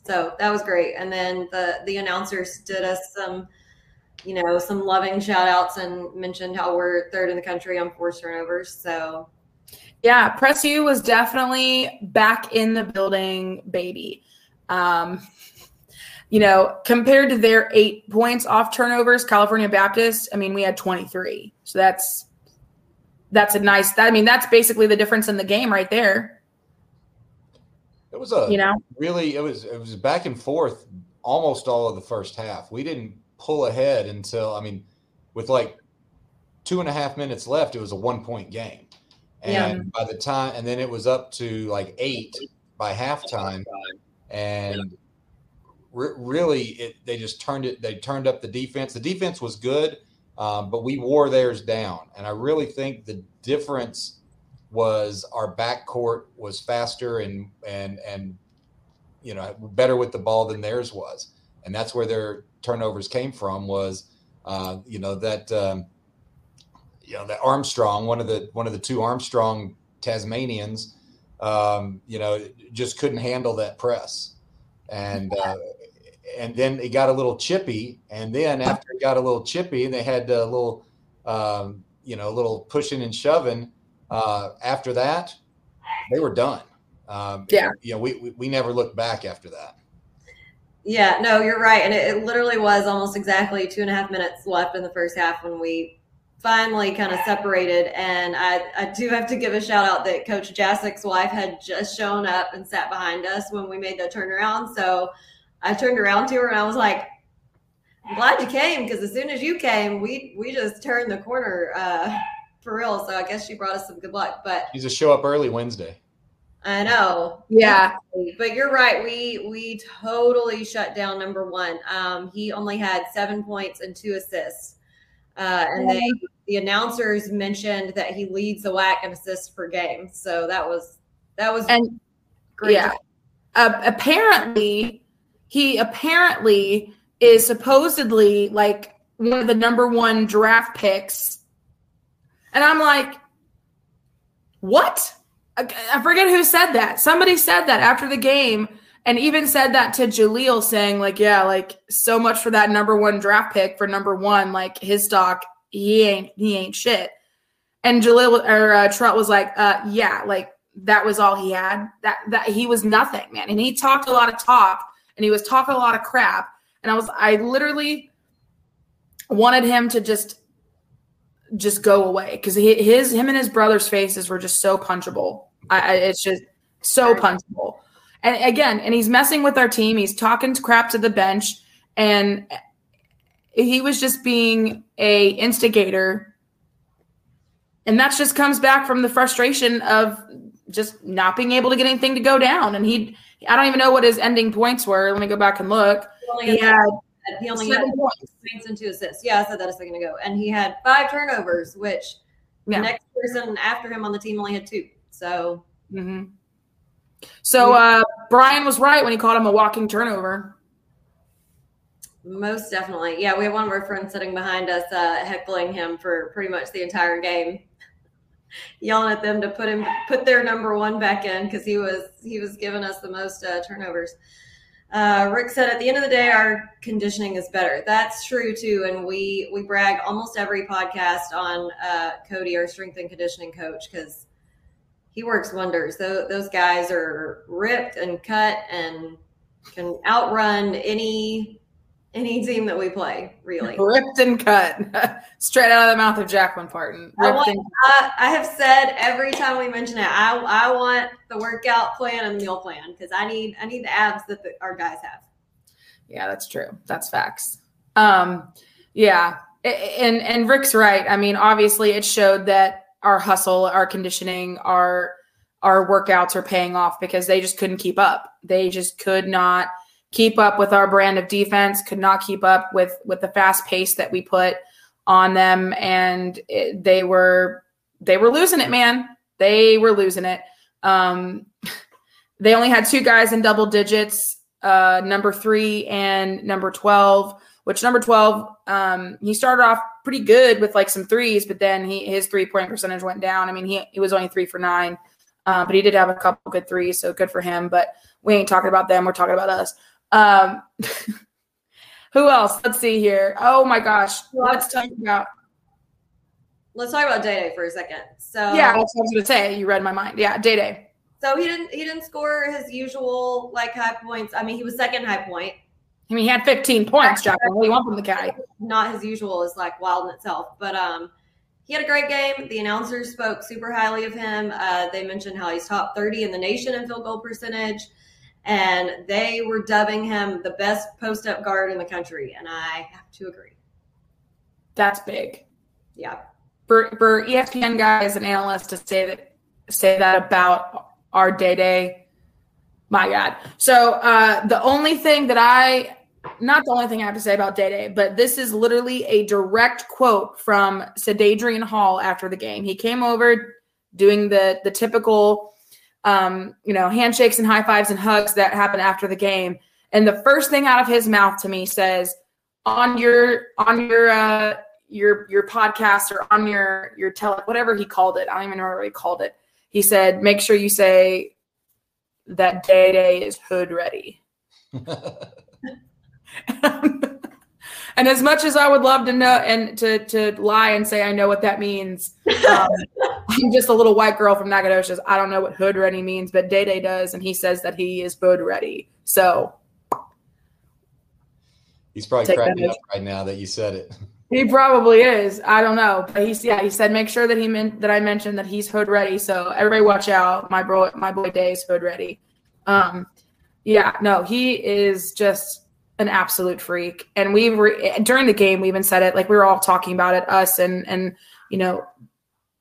So that was great. And then the the announcers did us some, you know, some loving shout outs and mentioned how we're third in the country on forced turnovers. So yeah, Press U was definitely back in the building, baby. Um, you know, compared to their eight points off turnovers, California Baptist, I mean, we had 23. So that's that's a nice that I mean, that's basically the difference in the game right there. It was a you know really it was it was back and forth almost all of the first half. We didn't pull ahead until I mean, with like two and a half minutes left, it was a one point game. And yeah. by the time and then it was up to like eight by halftime. And re- really it, they just turned it they turned up the defense. The defense was good, um, but we wore theirs down. And I really think the difference was our backcourt was faster and and and you know better with the ball than theirs was, and that's where their turnovers came from. Was uh, you know that um, you know that Armstrong, one of the one of the two Armstrong Tasmanians, um, you know, just couldn't handle that press, and uh, and then it got a little chippy, and then after it got a little chippy, they had a little um, you know a little pushing and shoving uh, after that, they were done. Um, yeah. You know, we, we, we never looked back after that. Yeah, no, you're right. And it, it, literally was almost exactly two and a half minutes left in the first half when we finally kind of separated. And I, I do have to give a shout out that Coach Jasik's wife had just shown up and sat behind us when we made the turnaround. So I turned around to her and I was like, I'm glad you came because as soon as you came, we we just turned the corner. Uh, for real. So I guess she brought us some good luck. But she's a show up early Wednesday. I know. Yeah. But you're right. We we totally shut down number one. Um, he only had seven points and two assists. Uh, and they the announcers mentioned that he leads the WAC and assists per game. So that was that was and great. Yeah. Uh, apparently, he apparently is supposedly like one of the number one draft picks and I'm like, what? I forget who said that. Somebody said that after the game and even said that to Jaleel saying like, yeah, like so much for that number one draft pick for number one, like his stock, he ain't, he ain't shit. And Jaleel or uh, Trot was like, uh, yeah, like that was all he had. That, that he was nothing, man. And he talked a lot of talk and he was talking a lot of crap. And I was, I literally wanted him to just just go away because his him and his brother's faces were just so punchable. I, I, it's just so punchable. And again, and he's messing with our team. He's talking crap to the bench, and he was just being a instigator. And that just comes back from the frustration of just not being able to get anything to go down. And he, I don't even know what his ending points were. Let me go back and look. He had he only Seven had points and two assists. Yeah, I said that a second ago. And he had five turnovers, which yeah. the next person after him on the team only had two. So, mm-hmm. so uh, Brian was right when he called him a walking turnover. Most definitely. Yeah, we have one of our friends sitting behind us uh, heckling him for pretty much the entire game. Yelling at them to put him put their number one back in because he was he was giving us the most uh, turnovers. Uh, Rick said, at the end of the day, our conditioning is better. That's true too, and we we brag almost every podcast on uh, Cody, our strength and conditioning coach, because he works wonders. Those, those guys are ripped and cut and can outrun any any team that we play, really. Ripped and cut. Straight out of the mouth of Jacqueline Partin. I, want, I, I, have said every time we mention it, I, I want the workout plan and the meal plan because I need I need the abs that the, our guys have. Yeah, that's true. That's facts. Um, yeah. And and Rick's right. I mean, obviously it showed that our hustle, our conditioning, our our workouts are paying off because they just couldn't keep up. They just could not – keep up with our brand of defense, could not keep up with with the fast pace that we put on them, and it, they were they were losing it, man. They were losing it. Um, they only had two guys in double digits, uh, number three and number twelve. Which number twelve, um, he started off pretty good with like some threes, but then he his three point percentage went down. I mean, he he was only three for nine, uh, but he did have a couple good threes, so good for him. But we ain't talking about them. We're talking about us. Um, who else? Let's see here. Oh my gosh. Let's talk about. Let's talk about Day Day for a second. So yeah, that's what I was gonna say. You read my mind. Yeah, Day Day. So he didn't he didn't score his usual like high points. I mean, he was second high point. I mean, he had 15 points, Jack. What do you want from the guy? Not his usual is like wild in itself, but um, he had a great game. The announcers spoke super highly of him. Uh, they mentioned how he's top 30 in the nation in field goal percentage, and they were dubbing him the best post up guard in the country. And I have to agree. That's big. Yeah. For for ESPN guys and analysts to say that say that about our day day, my God. So uh, the only thing that I not the only thing I have to say about Day Day, but this is literally a direct quote from Adrian Hall after the game. He came over doing the the typical, um, you know, handshakes and high fives and hugs that happen after the game, and the first thing out of his mouth to me says, "On your on your uh, your your podcast or on your your tele whatever he called it. I don't even know what he called it. He said, make sure you say that Day Day is hood ready." and as much as I would love to know and to to lie and say I know what that means, um, I'm just a little white girl from Nacogdoches. I don't know what hood ready means, but Day Day does, and he says that he is hood ready. So he's probably cracking up right now that you said it. He probably is. I don't know, but he's yeah. He said make sure that he meant that I mentioned that he's hood ready. So everybody watch out. My bro, my boy Day is hood ready. Um, yeah, no, he is just an absolute freak. And we were during the game, we even said it like we were all talking about it, us and and you know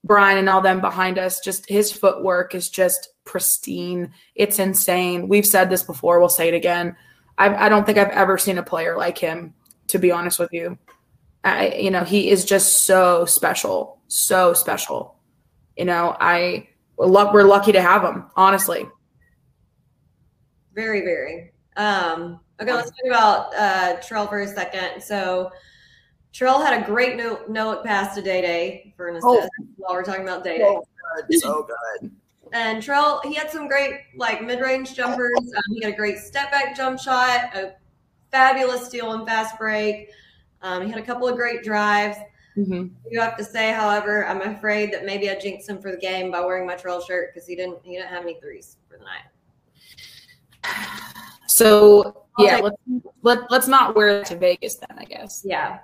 Brian and all them behind us. Just his footwork is just pristine. It's insane. We've said this before. We'll say it again. I, I don't think I've ever seen a player like him. To be honest with you, I you know he is just so special, so special. You know, I we're lucky to have him. Honestly, very, very. Um, Okay, let's talk about uh, Terrell for a second. So Terrell had a great no, no look pass to Day Day for an assist oh. while we're talking about Day Day. So good. So good. And Terrell, he had some great like mid range jumpers. Um, he had a great step back jump shot, a fabulous steal and fast break. Um, he had a couple of great drives. Mm-hmm. You have to say, however, I'm afraid that maybe I jinxed him for the game by wearing my Terrell shirt because he didn't he didn't have any threes for the night. So yeah, let's let, let's not wear it to Vegas then, I guess. Yeah.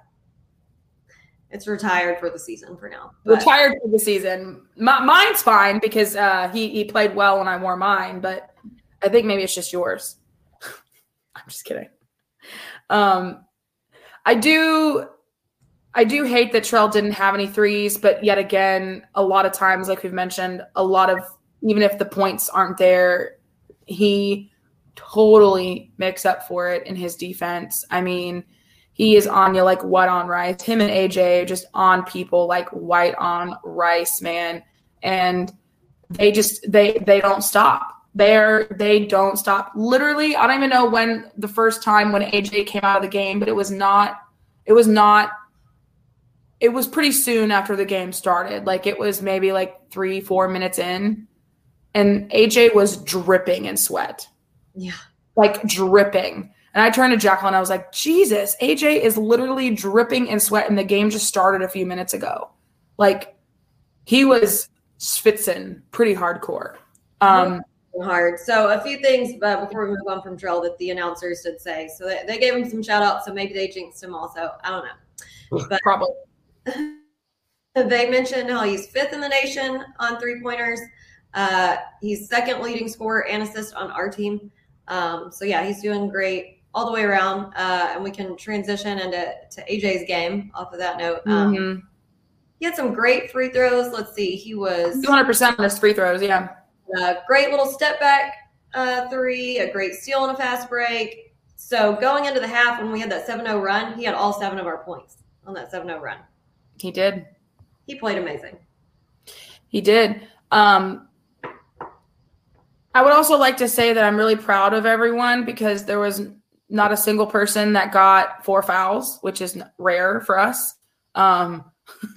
It's retired for the season for now. But. Retired for the season. My, mine's fine because uh, he he played well when I wore mine, but I think maybe it's just yours. I'm just kidding. Um, I do I do hate that Trell didn't have any threes, but yet again, a lot of times, like we've mentioned, a lot of even if the points aren't there, he totally makes up for it in his defense. I mean, he is on you like white on rice. Him and AJ just on people like white on rice, man. And they just they they don't stop. They're they don't stop. Literally, I don't even know when the first time when AJ came out of the game, but it was not it was not it was pretty soon after the game started. Like it was maybe like 3 4 minutes in and AJ was dripping in sweat. Yeah. Like dripping. And I turned to Jacqueline. I was like, Jesus, AJ is literally dripping in sweat, and the game just started a few minutes ago. Like he was spitzing pretty hardcore. Um, hard. So a few things uh, before we move on from Trell that the announcers did say. So they, they gave him some shout outs. So maybe they jinxed him also. I don't know. But Probably. they mentioned how he's fifth in the nation on three pointers. Uh, he's second leading scorer and assist on our team. Um, so yeah, he's doing great all the way around. Uh, and we can transition into to AJ's game off of that note. Um, mm-hmm. He had some great free throws. Let's see, he was 200% on his free throws. Yeah, a great little step back uh, three, a great steal and a fast break. So going into the half when we had that 7-0 run, he had all seven of our points on that 7-0 run. He did. He played amazing. He did. Um, I would also like to say that I'm really proud of everyone because there was not a single person that got four fouls, which is rare for us. Um,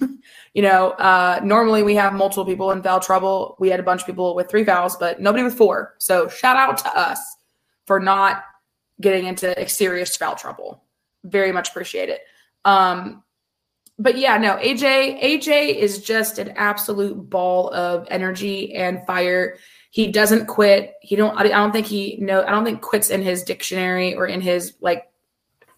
you know, uh, normally we have multiple people in foul trouble. We had a bunch of people with three fouls, but nobody with four. So shout out to us for not getting into serious foul trouble. Very much appreciate it. Um, but yeah, no, AJ, AJ is just an absolute ball of energy and fire. He doesn't quit. He don't. I don't think he know. I don't think quits in his dictionary or in his like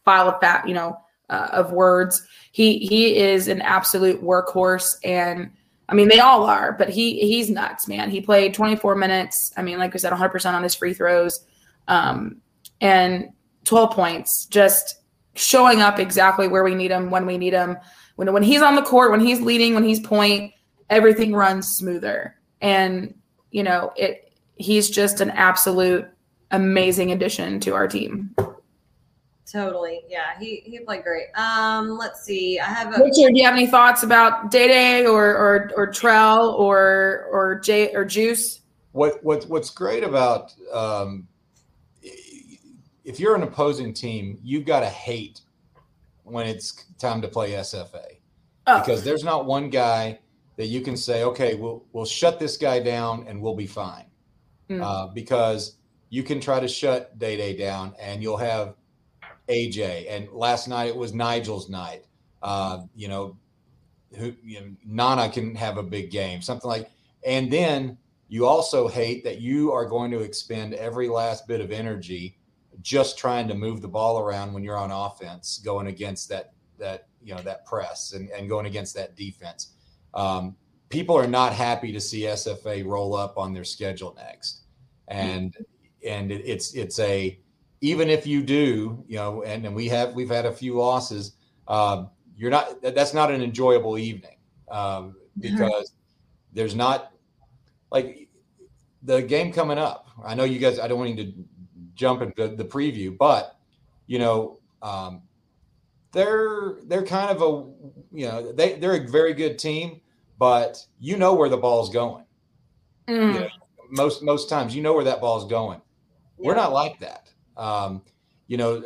file of that. You know, uh, of words. He he is an absolute workhorse, and I mean they all are. But he he's nuts, man. He played 24 minutes. I mean, like I said, 100 percent on his free throws, um, and 12 points. Just showing up exactly where we need him when we need him. When when he's on the court, when he's leading, when he's point, everything runs smoother. And you know, it he's just an absolute amazing addition to our team. Totally. Yeah, he, he played great. Um, let's see. I have a Richard, do you have any thoughts about Day Day or or or Trell or or Jay or Juice? What what what's great about um, if you're an opposing team, you've got to hate when it's time to play SFA oh. because there's not one guy that you can say, okay, we'll we'll shut this guy down and we'll be fine, mm. uh, because you can try to shut Day Day down and you'll have AJ, and last night it was Nigel's night. Uh, you know, who you know, Nana can have a big game, something like, and then you also hate that you are going to expend every last bit of energy just trying to move the ball around when you're on offense, going against that that you know that press and, and going against that defense. Um, people are not happy to see SFA roll up on their schedule next, and and it, it's it's a even if you do, you know, and, and we have we've had a few losses. Um, you're not that's not an enjoyable evening um, because there's not like the game coming up. I know you guys. I don't want you to jump into the preview, but you know, um, they're they're kind of a you know they they're a very good team, but you know where the ball's going. Mm. You know, most most times you know where that ball's going. Yeah. We're not like that. Um, you know,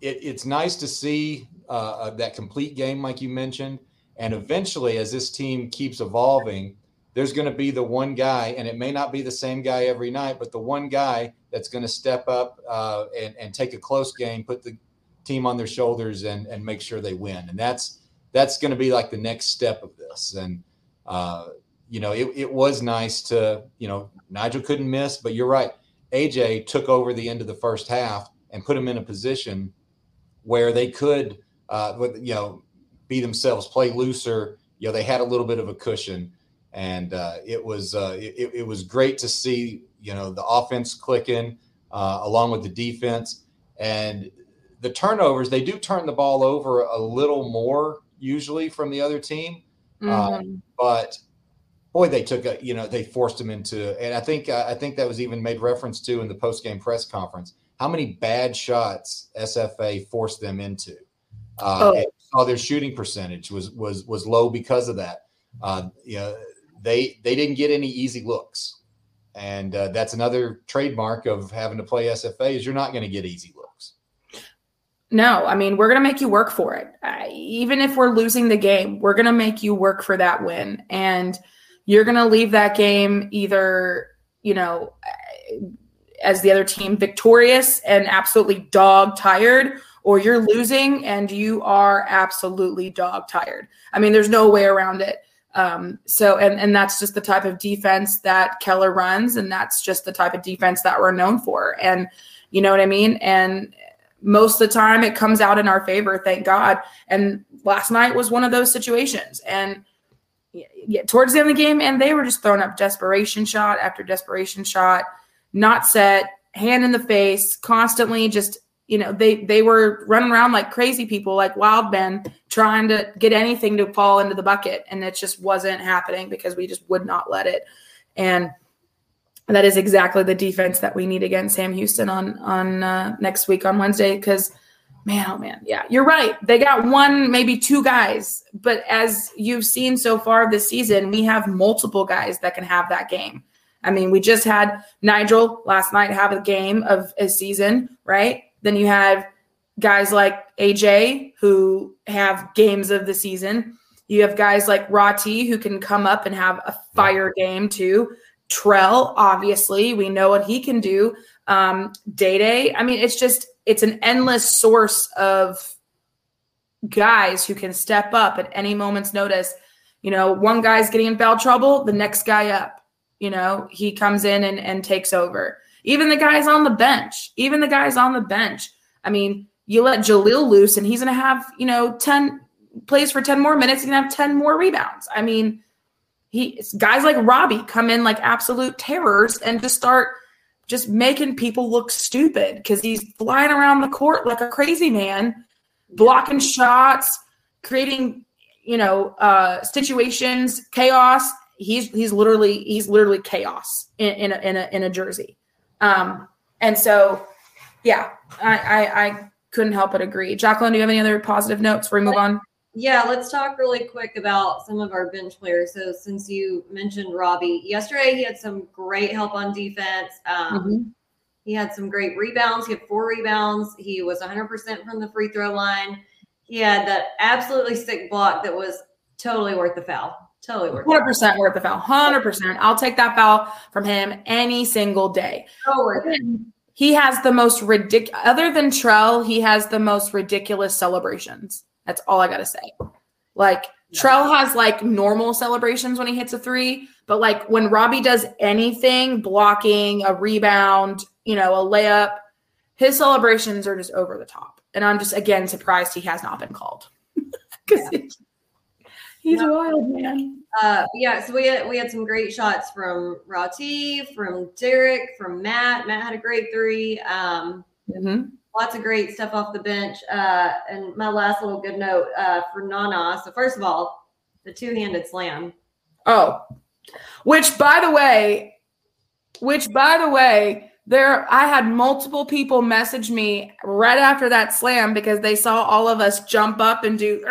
it, it's nice to see uh, uh, that complete game, like you mentioned, and eventually, as this team keeps evolving, there's going to be the one guy, and it may not be the same guy every night, but the one guy that's going to step up uh, and, and take a close game, put the team on their shoulders, and, and make sure they win. And that's that's going to be like the next step of this. And uh, you know, it, it was nice to you know Nigel couldn't miss, but you're right. AJ took over the end of the first half and put him in a position where they could, uh, you know, be themselves, play looser. You know, they had a little bit of a cushion, and uh, it was uh, it, it was great to see you know the offense clicking uh, along with the defense and the turnovers. They do turn the ball over a little more usually from the other team, um, mm-hmm. but boy, they took a you know they forced him into, and I think uh, I think that was even made reference to in the post game press conference. How many bad shots SFA forced them into? Uh, oh. oh, their shooting percentage was was was low because of that. Uh, you know, they they didn't get any easy looks and uh, that's another trademark of having to play SFA is you're not going to get easy looks. No, I mean we're going to make you work for it. Even if we're losing the game, we're going to make you work for that win, and you're going to leave that game either you know as the other team victorious and absolutely dog tired or you're losing and you are absolutely dog tired. I mean, there's no way around it. Um, so and and that's just the type of defense that Keller runs, and that's just the type of defense that we're known for. And you know what I mean? And most of the time it comes out in our favor, thank God. And last night was one of those situations. And yeah, towards the end of the game, and they were just throwing up desperation shot after desperation shot, not set, hand in the face, constantly just you know they they were running around like crazy people like wild men trying to get anything to fall into the bucket and it just wasn't happening because we just would not let it and that is exactly the defense that we need against Sam Houston on on uh, next week on Wednesday because man oh man yeah you're right they got one maybe two guys but as you've seen so far this season we have multiple guys that can have that game I mean we just had Nigel last night have a game of a season right then you have guys like AJ who have games of the season. You have guys like Rati who can come up and have a fire game too. Trell, obviously, we know what he can do. Um, Day Day, I mean, it's just it's an endless source of guys who can step up at any moment's notice. You know, one guy's getting in foul trouble, the next guy up, you know, he comes in and, and takes over. Even the guys on the bench, even the guys on the bench. I mean, you let Jahlil loose and he's going to have, you know, 10 plays for 10 more minutes. He's going to have 10 more rebounds. I mean, he guys like Robbie come in like absolute terrors and just start just making people look stupid because he's flying around the court like a crazy man blocking shots, creating, you know, uh, situations, chaos. He's he's literally he's literally chaos in, in a in a in a jersey. Um, and so, yeah, I, I I couldn't help but agree. Jacqueline, do you have any other positive notes before we move on? Yeah, let's talk really quick about some of our bench players. So, since you mentioned Robbie, yesterday he had some great help on defense. Um, mm-hmm. He had some great rebounds. He had four rebounds. He was 100% from the free throw line. He had that absolutely sick block that was totally worth the foul. Totally worth 100% worth the foul. 100%. I'll take that foul from him any single day. So worth it. He has the most ridiculous, other than Trell, he has the most ridiculous celebrations. That's all I got to say. Like, yeah. Trell has like normal celebrations when he hits a three, but like when Robbie does anything, blocking, a rebound, you know, a layup. His celebrations are just over the top. And I'm just again surprised he has not been called. Because yeah. he's a wild man. Uh, yeah, so we had we had some great shots from Rati, from Derek, from Matt. Matt had a great three. Um, mm-hmm. Lots of great stuff off the bench. Uh, and my last little good note uh, for Nana. So first of all, the two-handed slam. Oh, which by the way, which by the way, there i had multiple people message me right after that slam because they saw all of us jump up and do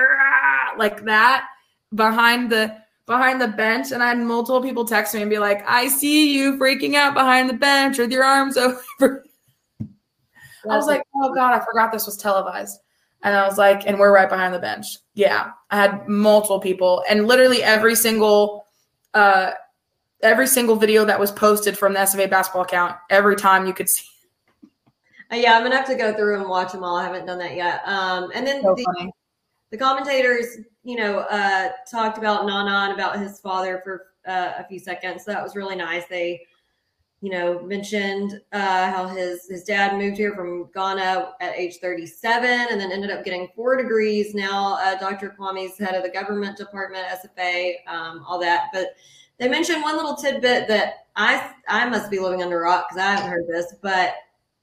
like that behind the behind the bench and i had multiple people text me and be like i see you freaking out behind the bench with your arms over i was like oh god i forgot this was televised and i was like and we're right behind the bench yeah i had multiple people and literally every single uh every single video that was posted from the SFA basketball account every time you could see. Uh, yeah, I'm gonna have to go through and watch them all. I haven't done that yet. Um, and then so the, the, commentators, you know, uh, talked about Nana and about his father for uh, a few seconds. So that was really nice. They, you know, mentioned uh, how his his dad moved here from Ghana at age 37 and then ended up getting four degrees. Now, uh, Dr. Kwame's head of the government department, SFA, um, all that, but they mentioned one little tidbit that I I must be living under a rock because I haven't heard this. But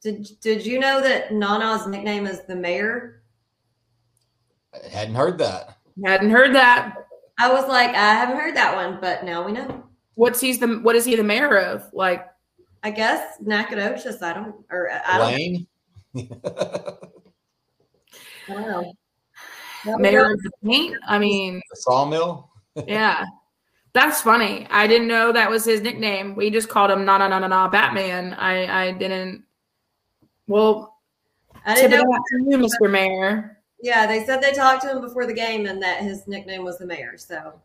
did did you know that Nana's nickname is the mayor? I hadn't heard that. Hadn't heard that. I was like, I haven't heard that one, but now we know. What's he's the what is he the mayor of? Like, I guess Nacogdoches. I don't or I don't. Lane. I don't know. Mayor of the paint. I mean, the sawmill. yeah. That's funny. I didn't know that was his nickname. We just called him na na na na na Batman. I I didn't. Well, I didn't know. you, Mr. Mayor. Yeah, they said they talked to him before the game and that his nickname was the mayor. So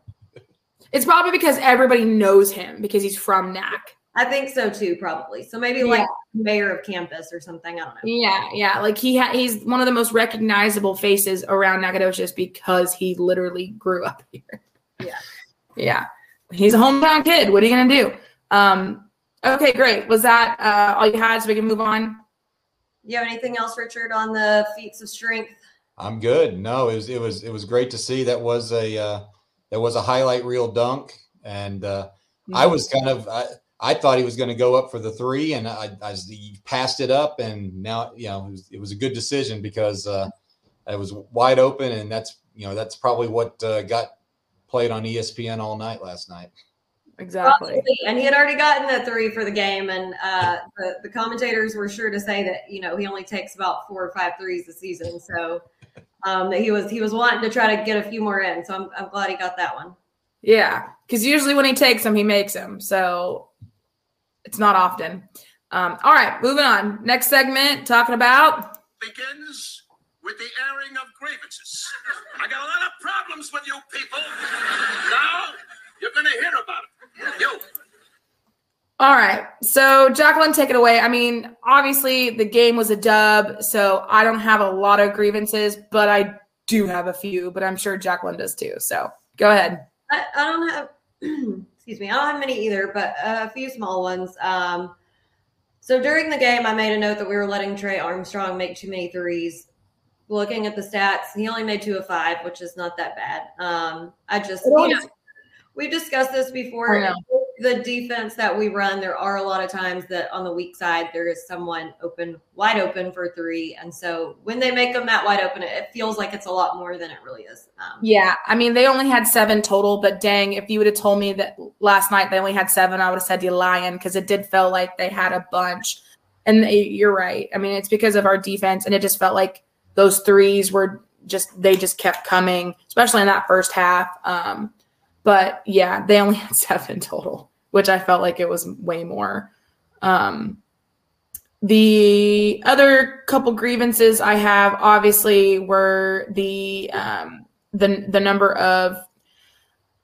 it's probably because everybody knows him because he's from NAC. I think so too, probably. So maybe like yeah. mayor of campus or something. I don't know. Yeah, yeah. Like he ha- he's one of the most recognizable faces around Nacogdoches because he literally grew up here. Yeah. Yeah he's a hometown kid. What are you gonna do? Um, okay, great. Was that uh, all you had? So we can move on. You have anything else, Richard, on the feats of strength? I'm good. No, it was it was it was great to see. That was a uh, that was a highlight reel dunk, and uh, mm-hmm. I was kind of I, I thought he was going to go up for the three, and I, I he passed it up, and now you know it was, it was a good decision because uh, it was wide open, and that's you know that's probably what uh, got played on ESPN all night last night. Exactly. And he had already gotten the three for the game. And uh, the, the commentators were sure to say that, you know, he only takes about four or five threes a season. So um, that he was he was wanting to try to get a few more in. So I'm, I'm glad he got that one. Yeah. Because usually when he takes them, he makes them. So it's not often. Um, all right, moving on. Next segment, talking about begins with the airing of grievances. I got a lot of problems with you people. Now you're going to hear about it. You. All right. So, Jacqueline, take it away. I mean, obviously, the game was a dub, so I don't have a lot of grievances, but I do have a few, but I'm sure Jacqueline does too. So, go ahead. I, I don't have, excuse me, I don't have many either, but a few small ones. Um, so, during the game, I made a note that we were letting Taran Armstrong make too many threes. Looking at the stats, he only made two of five, which is not that bad. Um, I just, you know, we've discussed this before. The defense that we run, there are a lot of times that on the weak side there is someone open, wide open for three, and so when they make them that wide open, it feels like it's a lot more than it really is. Um, yeah, I mean they only had seven total, but dang, if you would have told me that last night they only had seven, I would have said you lying because it did feel like they had a bunch. And they, you're right. I mean, it's because of our defense, and it just felt like those threes were just they just kept coming, especially in that first half. Um, but yeah, they only had seven total, which I felt like it was way more. Um, the other couple grievances I have obviously were the um, the the number of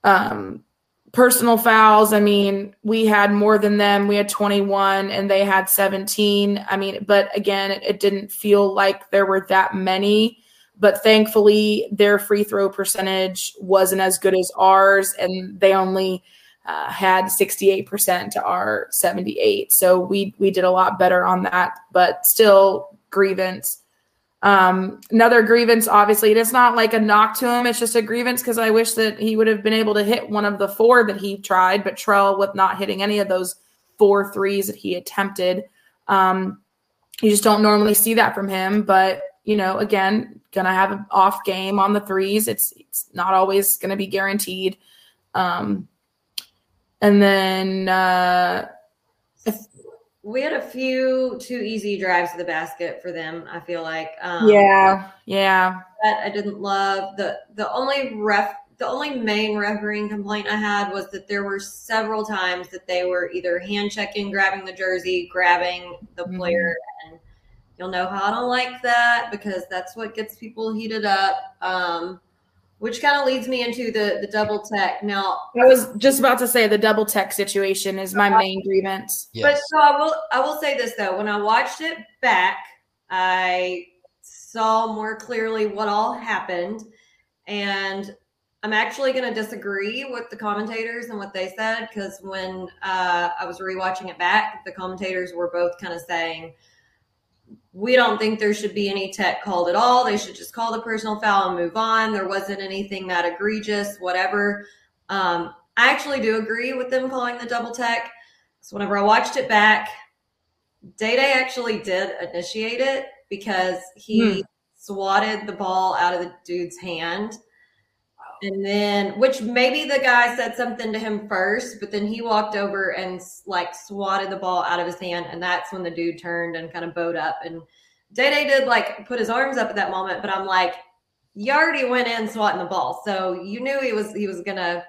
um, personal fouls. I mean, we had more than them. We had 21 and they had 17. I mean, but again, it, it didn't feel like there were that many but thankfully their free throw percentage wasn't as good as ours and they only uh, had 68% to our 78 so we we did a lot better on that but still grievance um, another grievance obviously it's not like a knock to him it's just a grievance because i wish that he would have been able to hit one of the four that he tried but trell with not hitting any of those four threes that he attempted um, you just don't normally see that from him but you know, again, gonna have an off game on the threes. It's it's not always gonna be guaranteed. Um, and then uh, we had a few too easy drives to the basket for them. I feel like. Um, yeah, yeah. That I didn't love the the only ref the only main refereeing complaint I had was that there were several times that they were either hand checking, grabbing the jersey, grabbing the mm-hmm. player, and You'll know how I don't like that because that's what gets people heated up. Um, which kind of leads me into the the double tech. Now, I was just about to say the double tech situation is my main grievance. Yes. But so I will I will say this though, when I watched it back, I saw more clearly what all happened, and I'm actually going to disagree with the commentators and what they said because when uh, I was rewatching it back, the commentators were both kind of saying we don't think there should be any tech called at all. They should just call the personal foul and move on. There wasn't anything that egregious, whatever. Um, I actually do agree with them calling the double tech. So whenever I watched it back, Day Day actually did initiate it because he hmm. swatted the ball out of the dude's hand and then, which maybe the guy said something to him first, but then he walked over and like swatted the ball out of his hand. And that's when the dude turned and kind of bowed up. And Day Day did like put his arms up at that moment, but I'm like, you already went in swatting the ball. So you knew he was, he was going to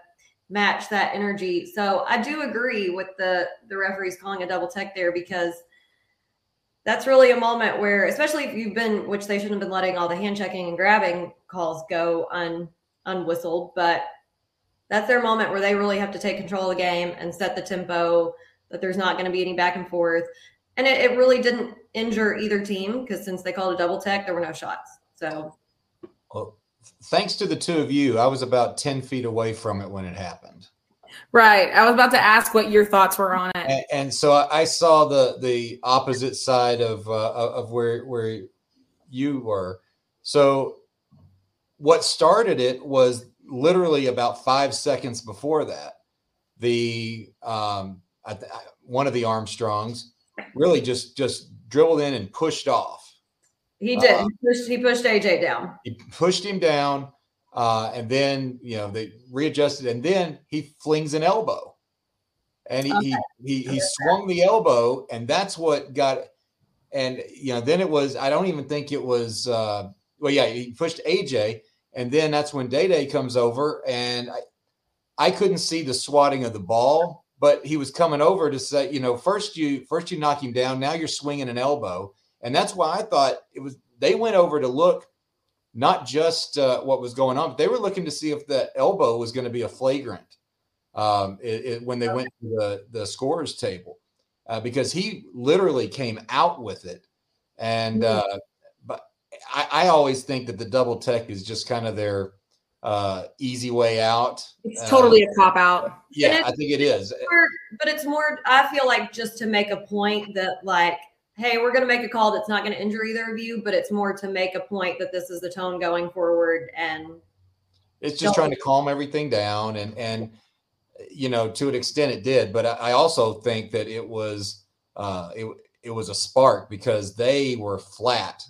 match that energy. So I do agree with the, the referees calling a double tech there because that's really a moment where, especially if you've been, which they shouldn't have been letting all the hand checking and grabbing calls go on unwhistled, but that's their moment where they really have to take control of the game and set the tempo that there's not going to be any back and forth. And it, it really didn't injure either team because since they called a double tech, there were no shots. So, well, thanks to the two of you, I was about 10 feet away from it when it happened. Right. I was about to ask what your thoughts were on it. And, and so I saw the the opposite side of uh, of where where you were. So what started it was literally about five seconds before that. The um, one of the Armstrongs really just just dribbled in and pushed off. He did. Uh, he, pushed, he pushed AJ down. He pushed him down, uh, and then you know they readjusted, and then he flings an elbow, and he okay. he, he, he swung the elbow, and that's what got. And you know, then it was. I don't even think it was. Uh, well, yeah, he pushed AJ, and then that's when Day Day comes over, and I, I couldn't see the swatting of the ball, but he was coming over to say, you know, first you first you knock him down, now you're swinging an elbow, and that's why I thought it was. They went over to look not just uh, what was going on, but they were looking to see if the elbow was going to be a flagrant. um, it, it, when they went to the the scores table uh, because he literally came out with it, and mm-hmm. uh, I, I, always think that the double tech is just kind of their uh, easy way out. It's totally a cop out. Yeah, I think it is. More, but it's more. I feel like just to make a point that like hey, we're going to make a call that's not going to injure either of you, but it's more to make a point that this is the tone going forward and it's just trying to calm everything down and and you know to an extent it did but i also think that it was uh it, it was a spark because they were flat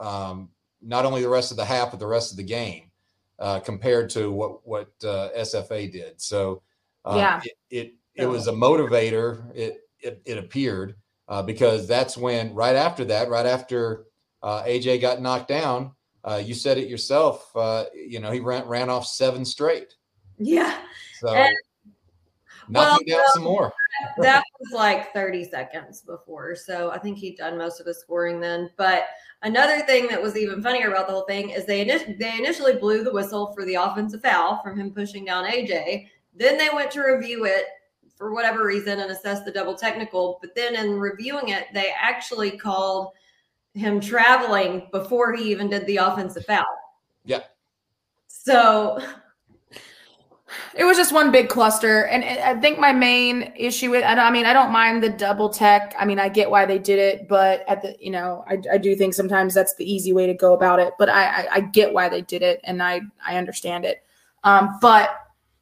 um not only the rest of the half but the rest of the game uh compared to what what uh, sfa did so uh, yeah it, it, it was a motivator it it, it appeared uh, because that's when right after that right after uh, aj got knocked down uh, you said it yourself. Uh, you know, he ran ran off seven straight. Yeah. So and, knocking well, down some more. that was like 30 seconds before. So I think he'd done most of his scoring then. But another thing that was even funnier about the whole thing is they they initially blew the whistle for the offensive foul from him pushing down AJ. Then they went to review it for whatever reason and assess the double technical. But then in reviewing it, they actually called – him traveling before he even did the offensive foul. Yeah. So it was just one big cluster. And I think my main issue with, I mean, I don't mind the double tech. I mean, I get why they did it, but at the, you know, I, I do think sometimes that's the easy way to go about it, but I, I, I get why they did it and I, I understand it. Um, but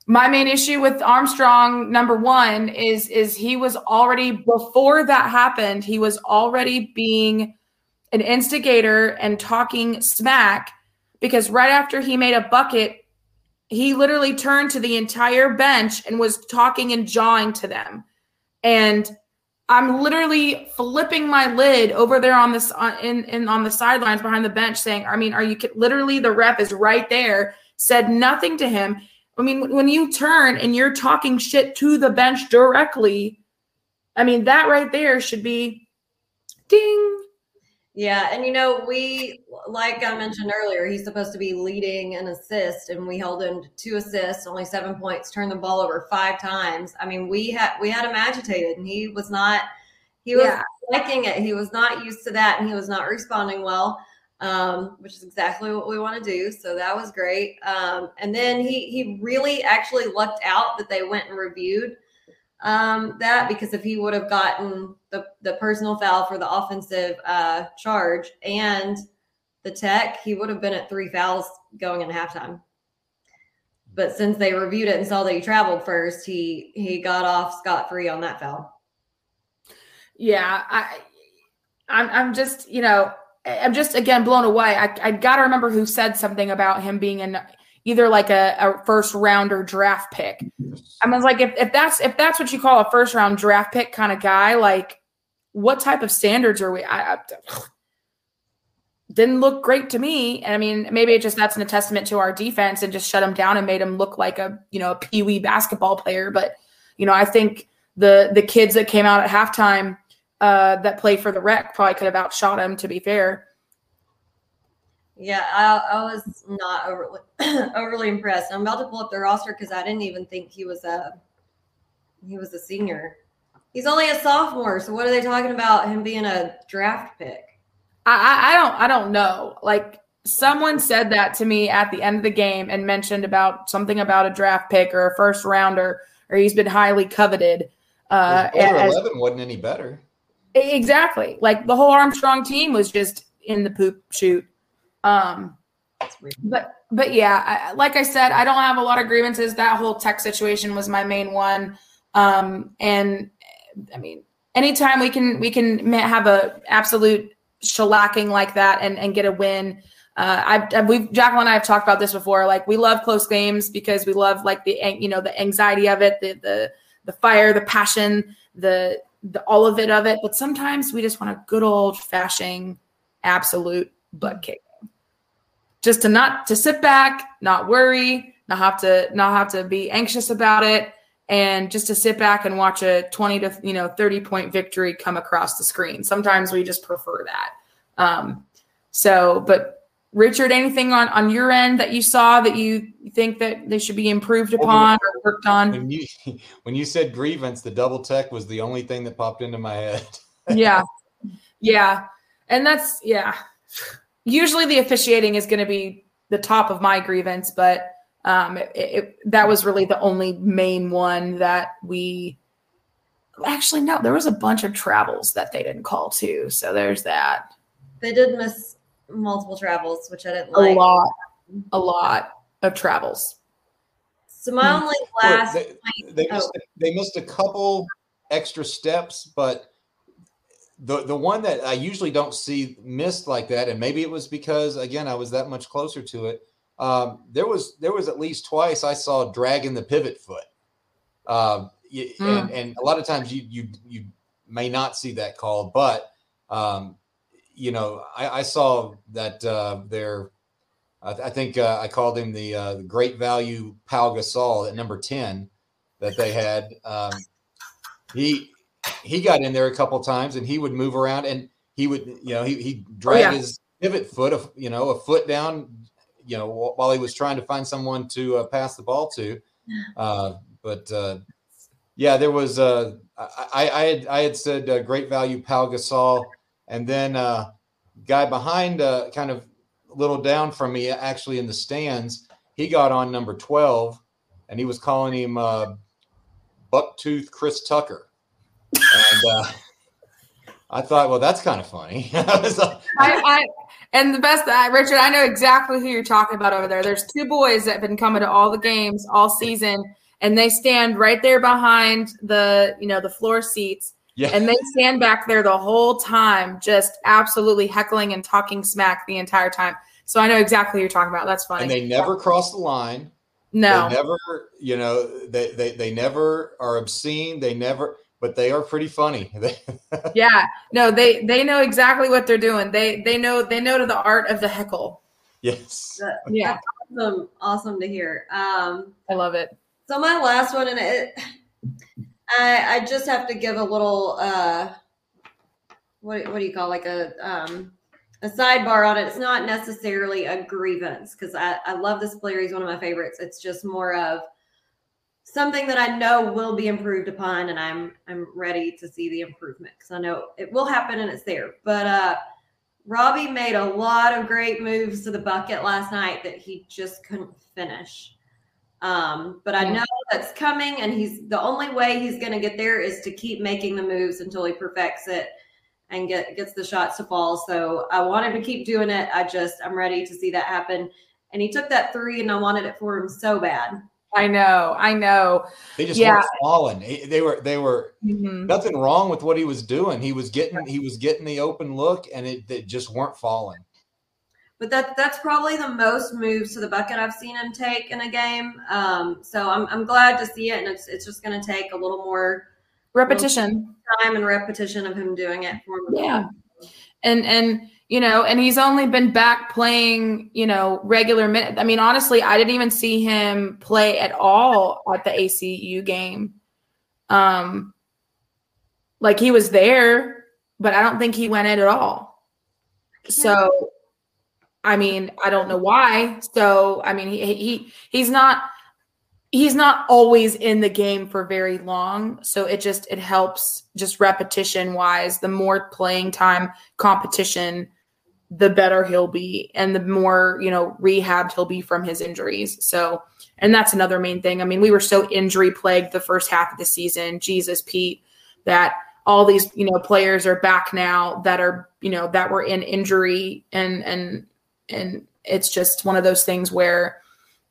my main issue with Armstrong, number one, is, is he was already, before that happened, he was already being, an instigator and talking smack because right after he made a bucket, he literally turned to the entire bench and was talking and jawing to them. And I'm literally flipping my lid over there on this on, in, in on the sidelines behind the bench saying, I mean, are you literally the ref is right there, said nothing to him. I mean, when you turn and you're talking shit to the bench directly, I mean, that right there should be ding, yeah, and you know, we like I mentioned earlier, he's supposed to be leading an assist, and we held him to two assists, only seven points, turned the ball over five times. I mean, we had we had him agitated, and he was not he was yeah. liking it. He was not used to that, and he was not responding well, um, which is exactly what we want to do. So that was great. Um, and then he he really actually lucked out that they went and reviewed um, that because if he would have gotten the, the personal foul for the offensive uh, charge and the tech, he would have been at three fouls going in halftime. But since they reviewed it and saw that he traveled first, he he got off scot free on that foul. Yeah, I, I'm I'm just you know I'm just again blown away. I I got to remember who said something about him being in either like a, a first rounder draft pick. I was like, if, if that's if that's what you call a first round draft pick kind of guy, like what type of standards are we? I, I didn't look great to me. And I mean, maybe it just that's an testament to our defense and just shut him down and made him look like a you know a pee wee basketball player. But you know, I think the the kids that came out at halftime uh, that play for the rec probably could have outshot him. To be fair. Yeah, I, I was not overly overly impressed. I'm about to pull up the roster because I didn't even think he was a he was a senior. He's only a sophomore. So what are they talking about him being a draft pick? I, I don't I don't know. Like someone said that to me at the end of the game and mentioned about something about a draft pick or a first rounder or he's been highly coveted. Uh, as, eleven wasn't any better. Exactly. Like the whole Armstrong team was just in the poop shoot. Um, but but yeah, I, like I said, I don't have a lot of grievances. That whole tech situation was my main one. Um, and I mean, anytime we can we can have a absolute shellacking like that and and get a win. Uh, I've, I've we've Jacqueline and I have talked about this before. Like we love close games because we love like the you know the anxiety of it, the the the fire, the passion, the the all of it of it. But sometimes we just want a good old fashioned absolute butt kick just to not to sit back, not worry, not have to not have to be anxious about it and just to sit back and watch a 20 to you know 30 point victory come across the screen. Sometimes we just prefer that. Um, so, but Richard, anything on on your end that you saw that you think that they should be improved upon or worked on? When you when you said grievance, the double tech was the only thing that popped into my head. yeah, yeah, and that's yeah. Usually, the officiating is going to be the top of my grievance, but um, it, it, that was really the only main one that we actually no. There was a bunch of travels that they didn't call too, so there's that. They did miss multiple travels, which I didn't A lot, a lot of travels. So my Hmm. only Well, last they, point- they oh, missed they missed a couple extra steps, but the the one that I usually don't see missed like that, and maybe it was because again I was that much closer to it. Um, there was there was at least twice I saw dragging the pivot foot, um, Mm. and and a lot of times you you you may not see that called, but um, you know I, I saw that uh, there. I, I think uh, I called him the, uh, the great value Pau Gasol at number ten that they had. Um, he he got in there a couple times and he would move around and he would you know he he drag yeah. his pivot foot a you know a foot down you know while he was trying to find someone to uh, pass the ball to. Uh, but uh, yeah, there was uh, I, I I had I had said uh, great value Pau Gasol and then uh, guy behind uh, kind of a little down from me actually in the stands he got on number 12 and he was calling him uh, bucktooth chris tucker and uh, i thought well that's kind of funny I was like, I, I and the best, uh, Richard, I know exactly who you're talking about over there. There's two boys that have been coming to all the games all season, and they stand right there behind the you know the floor seats, yeah and they stand back there the whole time, just absolutely heckling and talking smack the entire time. So I know exactly who you're talking about. That's funny. and they never cross the line no, they never you know they, they they never are obscene they never but they are pretty funny yeah, no, they they know exactly what they're doing. They they know they know to the art of the heckle. yes Yeah, awesome, awesome to hear. Um, I love it. So my last one, and it, I I just have to give a little uh, what what do you call like a um a sidebar on it. It's not necessarily a grievance because I I love this player. He's one of my favorites. It's just more of something that I know will be improved upon, and I'm I'm ready to see the improvement because I know it will happen and it's there. But uh, Robbie made a lot of great moves to the bucket last night that he just couldn't finish. Um, but I know that's coming, and he's the only way he's going to get there is to keep making the moves until he perfects it and get gets the shots to fall. So I want him to keep doing it. I just I'm ready to see that happen. And he took that three, and I wanted it for him so bad. I know, I know. they just Yeah. weren't falling He- they were they were Mhm. nothing wrong with what he was doing. He was getting he was getting the open look, and it, it just weren't falling. But that that's probably the most moves to the bucket I've seen him take in a game. Um, so I'm I'm glad to see it, and it's it's just going to take a little more Repetition. time and repetition of him doing it for me. Yeah. And and you know, and he's only been back playing, you know, regular minutes. I mean, honestly, I didn't even see him play at all at the ACU game. Um like he was there, but I don't think he went in at all. So I mean, I don't know why. So I mean, he he he's not he's not always in the game for very long so it just it helps just repetition wise the more playing time competition the better he'll be and the more you know rehabbed he'll be from his injuries. So and that's another main thing. I mean we were so injury plagued the first half of the season jesus pete that all these you know players are back now that are you know that were in injury and and and it's just one of those things where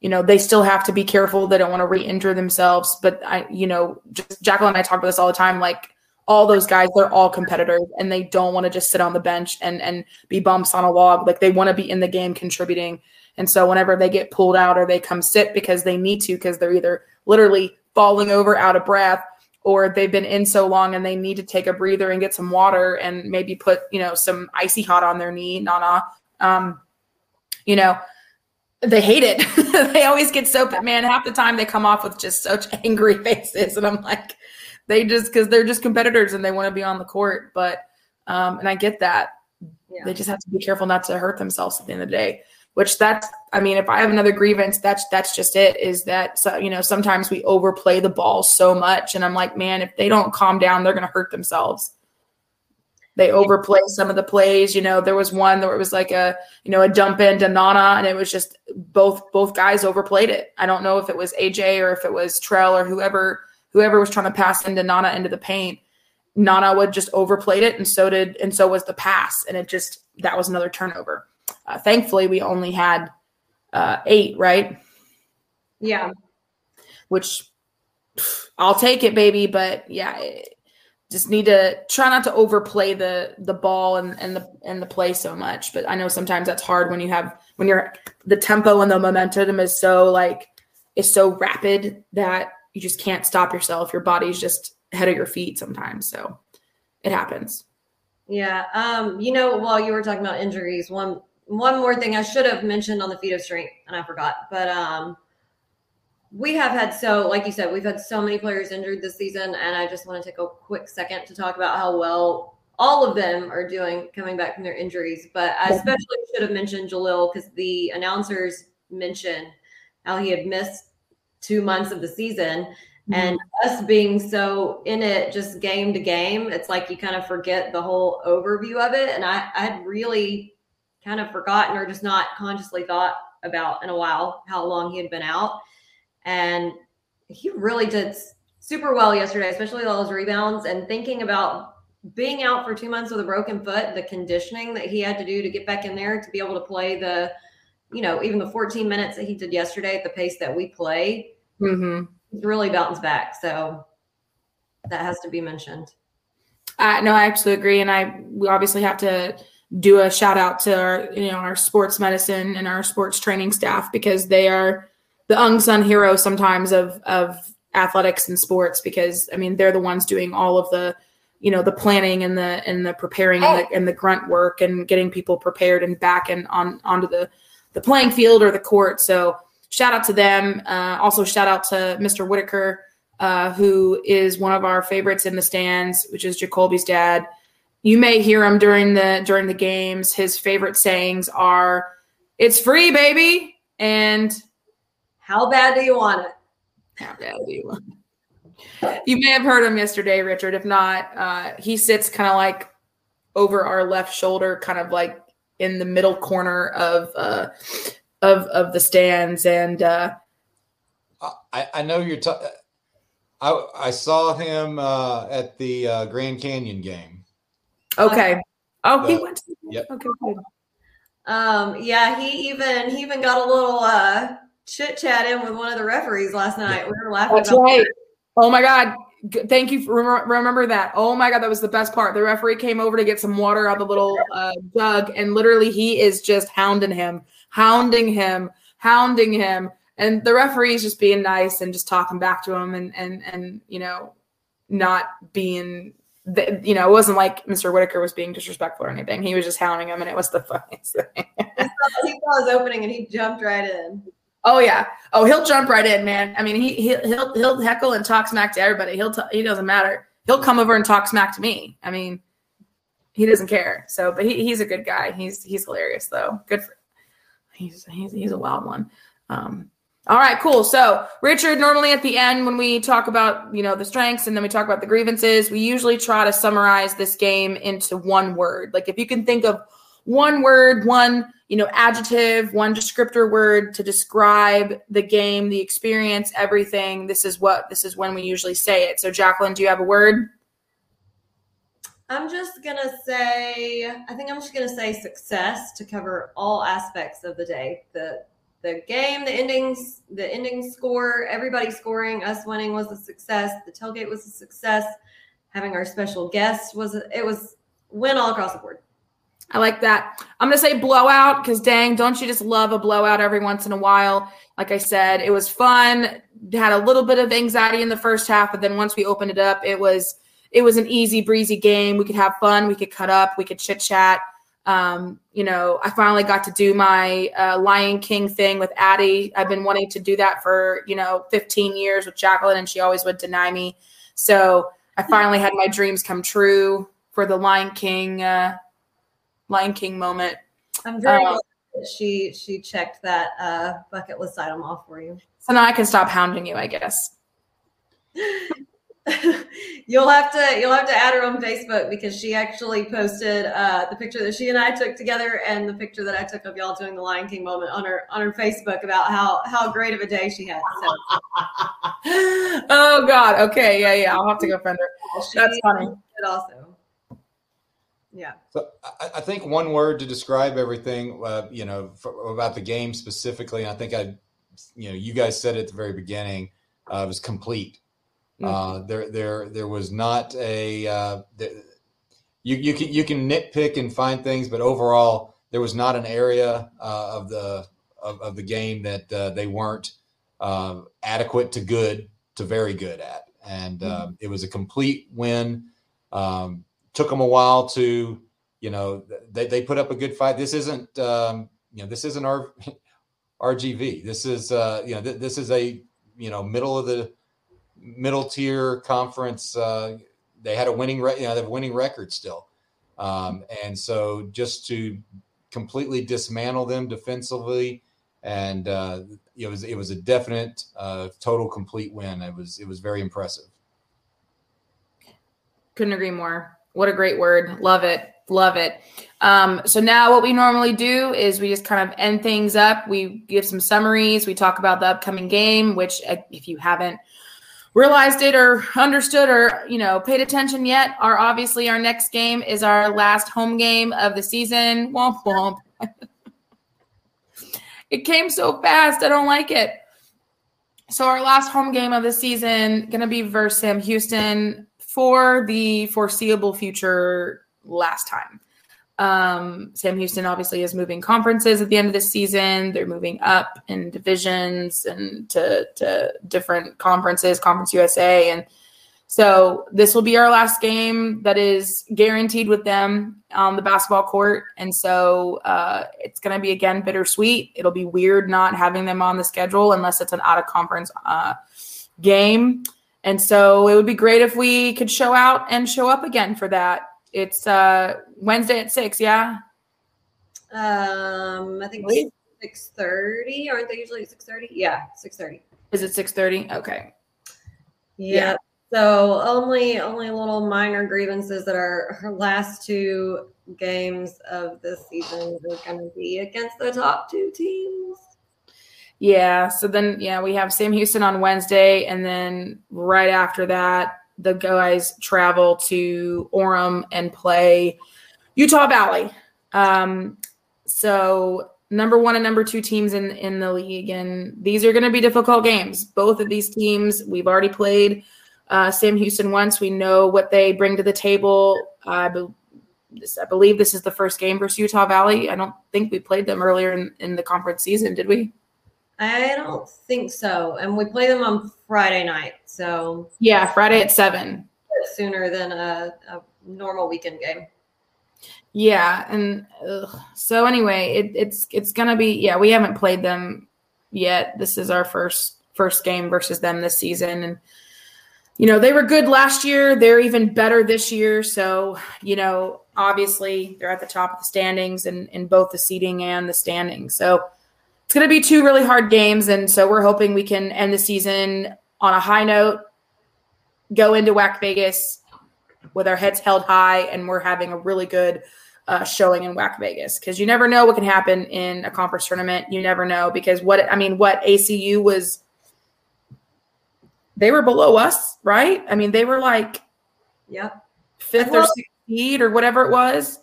you know they still have to be careful. They don't want to re-injure themselves. But i you know just jacqueline and i talk about this all the time. Like all those guys they're all competitors and they don't want to just sit on the bench and and be bumps on a log like they want to be in the game contributing and so whenever they get pulled out or they come sit because they need to because they're either literally falling over out of breath or they've been in so long and they need to take a breather and get some water and maybe put you know some icy hot on their knee nana um you know they hate it. they always get so man. Half the time they come off with just such angry faces, and I'm like, they just because they're just competitors and they want to be on the court. But um, and I get that Yeah. they just have to be careful not to hurt themselves at the end of the day. which that's I mean, if I have another grievance, that's that's just it. Is that so? You know, sometimes we overplay the ball so much, and I'm like, man, if they don't calm down, they're to hurt themselves. They overplay some of the plays. You know, there was one that was like a you know a jump into Nana, and it was just both both guys overplayed it. I don't know if it was AJ or if it was Trell or whoever whoever was trying to pass into Nana into the paint. Nana would just overplayed it, and so did and so was the pass, and it just that was another turnover. Uh, thankfully, we only had uh, eight, right? Yeah. Which I'll take it, baby. But yeah, just need to try not to overplay the the ball and, and the and the play so much. But I know sometimes that's hard when you have when you're the tempo and the momentum is so like is so rapid that you just can't stop yourself. Your body's just ahead of your feet sometimes. So it happens. Yeah. Um, you know, while you were talking about injuries, one one more thing I should have mentioned on the feet of strength, and I forgot. But um, we have had so, like you said, we've had so many players injured this season, and I just want to take a quick second to talk about how well all of them are doing coming back from their injuries. But I especially should have mentioned Jalil because the announcers mentioned how he had missed two months of the season. Mm-hmm. And us being so in it just game to game, it's like you kind of forget the whole overview of it. And I, I had really kind of forgotten or just not consciously thought about in a while how long he had been out. And he really did super well yesterday, especially all his rebounds and thinking about being out for two months with a broken foot, the conditioning that he had to do to get back in there to be able to play the, you know, even the 14 minutes that he did yesterday at the pace that we play, mm-hmm. he's really bounced back. So that has to be mentioned. Uh, no, I absolutely agree. And I, we obviously have to, do a shout out to our you know our sports medicine and our sports training staff because they are the unsung heroes sometimes of of athletics and sports because I mean they're the ones doing all of the you know the planning and the and the preparing and the, and the grunt work and getting people prepared and back and on onto the the playing field or the court. So shout out to them. Uh, also shout out to Mr. Whitaker, uh, who is one of our favorites in the stands, which is Jacoby's dad you may hear him during the during the games. His favorite sayings are, "It's free, baby," and "How bad do you want it?" How bad do you want it? You may have heard him yesterday, Richard. If not, uh, he sits kind of like over our left shoulder, kind of like in the middle corner of uh, of of the stands, and uh, I, I know you're. talking. I I saw him uh, at the uh, Grand Canyon game. Okay. Oh, he went. To, yep. Okay. Good. Um. Yeah. He even he even got a little uh chit chat in with one of the referees last night. We were laughing. That's right. That. Oh my God. Thank you for remember that. Oh my God, that was the best part. The referee came over to get some water out of the little uh, jug, and literally he is just hounding him, hounding him, hounding him, and the referee is just being nice and just talking back to him, and and and you know, not being you know, it wasn't like Mr. Whitaker was being disrespectful or anything. He was just hounding him, and it was the funniest thing. he saw his opening, and he jumped right in. Oh yeah. Oh, he'll jump right in, man. I mean, he he'll he'll heckle and talk smack to everybody. He'll t- he doesn't matter. He'll come over and talk smack to me. I mean, he doesn't care. So, but he, he's a good guy. He's he's hilarious though. Good for. He's he's he's a wild one. Um, all right, cool. So, Richard, normally at the end when we talk about, you know, the strengths and then we talk about the grievances, we usually try to summarize this game into one word. Like if you can think of one word, one, you know, adjective, one descriptor word to describe the game, the experience, everything, this is what this is when we usually say it. So, Jacqueline, do you have a word? I'm just going to say I think I'm just going to say success to cover all aspects of the day. The the game, the endings, the ending score, everybody scoring, us winning was a success. The tailgate was a success. Having our special guest was a, it was win all across the board. I like that. I'm gonna say blowout because dang, don't you just love a blowout every once in a while? Like I said, it was fun. Had a little bit of anxiety in the first half, but then once we opened it up, it was it was an easy breezy game. We could have fun. We could cut up. We could chit chat. Um, you know, I finally got to do my uh, Lion King thing with Addie. I've been wanting to do that for, you know, 15 years with Jacqueline, and she always would deny me. So I finally had my dreams come true for the Lion King, uh, Lion King moment. I'm very um, she she checked that uh, bucket list item off for you. So now I can stop hounding you, I guess. you'll have to you'll have to add her on Facebook because she actually posted uh, the picture that she and I took together and the picture that I took of y'all doing the Lion King moment on her on her Facebook about how how great of a day she had. So. oh God. Okay. Yeah. Yeah. I'll have to go friend her. That's funny. Also. Yeah. So I, I, think one word to describe everything, uh, you know, for, about the game specifically, I think I, you know, you guys said it at the very beginning, uh, was complete. Mm-hmm. Uh, there, there, there was not a. Uh, you you can you can nitpick and find things, but overall, there was not an area uh, of the of, of, the game that uh, they weren't uh, adequate to good to very good at, and mm-hmm. Um, it was a complete win. Um, took them a while to, you know, they, they put up a good fight. This isn't, um, you know, this isn't our RGV. This is, uh, you know, th- this is a, you know, middle of the middle tier conference. Uh, they had a winning, re- you know, they have a winning record still. Um, and so just to completely dismantle them defensively and uh, it was it was a definite uh, total complete win. It was it was very impressive. Couldn't agree more. What a great word. Love it. Love it. Um, so now what we normally do is we just kind of end things up. We give some summaries. We talk about the upcoming game, which uh, if you haven't realized it or understood or you know paid attention yet, our obviously our next game is our last home game of the season. Womp womp. it came so fast. I don't like it. So our last home game of the season gonna be versus Sam Houston for the foreseeable future last time. Um, Sam Houston obviously is moving conferences at the end of the season. They're moving up in divisions and to, to different conferences, Conference USA. And so this will be our last game that is guaranteed with them on the basketball court. And so uh, it's going to be, again, bittersweet. It'll be weird not having them on the schedule unless it's an out of conference uh, game. And so it would be great if we could show out and show up again for that. It's uh, Wednesday at six, yeah. Um, I think six thirty. Aren't they usually six thirty? Yeah, six thirty. Is it six thirty? Okay. Yeah. yeah. So only only little minor grievances that our, our last two games of this season are going to be against the top two teams. Yeah. So then, yeah, we have Sam Houston on Wednesday, and then right after that, the guys travel to Orem and play Utah Valley. Um, so number one and number two teams in in the league, and these are going to be difficult games. Both of these teams, we've already played uh, Sam Houston once. We know what they bring to the table. I, be- I believe this is the first game versus Utah Valley. I don't think we played them earlier in, in the conference season, did we? I don't think so. And we play them on Friday night. So yeah, Friday at seven. Sooner than a, a normal weekend game. Yeah, and ugh. so anyway, it, it's it's gonna be yeah. We haven't played them yet. This is our first first game versus them this season, and you know they were good last year. They're even better this year. So you know, obviously they're at the top of the standings and in, in both the seeding and the standings. So it's going to be two really hard games, and so we're hoping we can end the season on a high note, go into WAC Vegas with our heads held high, and we're having a really good uh, showing in WAC Vegas because you never know what can happen in a conference tournament. You never know because what I mean, what ACU was, they were below us, right? I mean, they were like, yeah, fifth or sixth seed or whatever it was,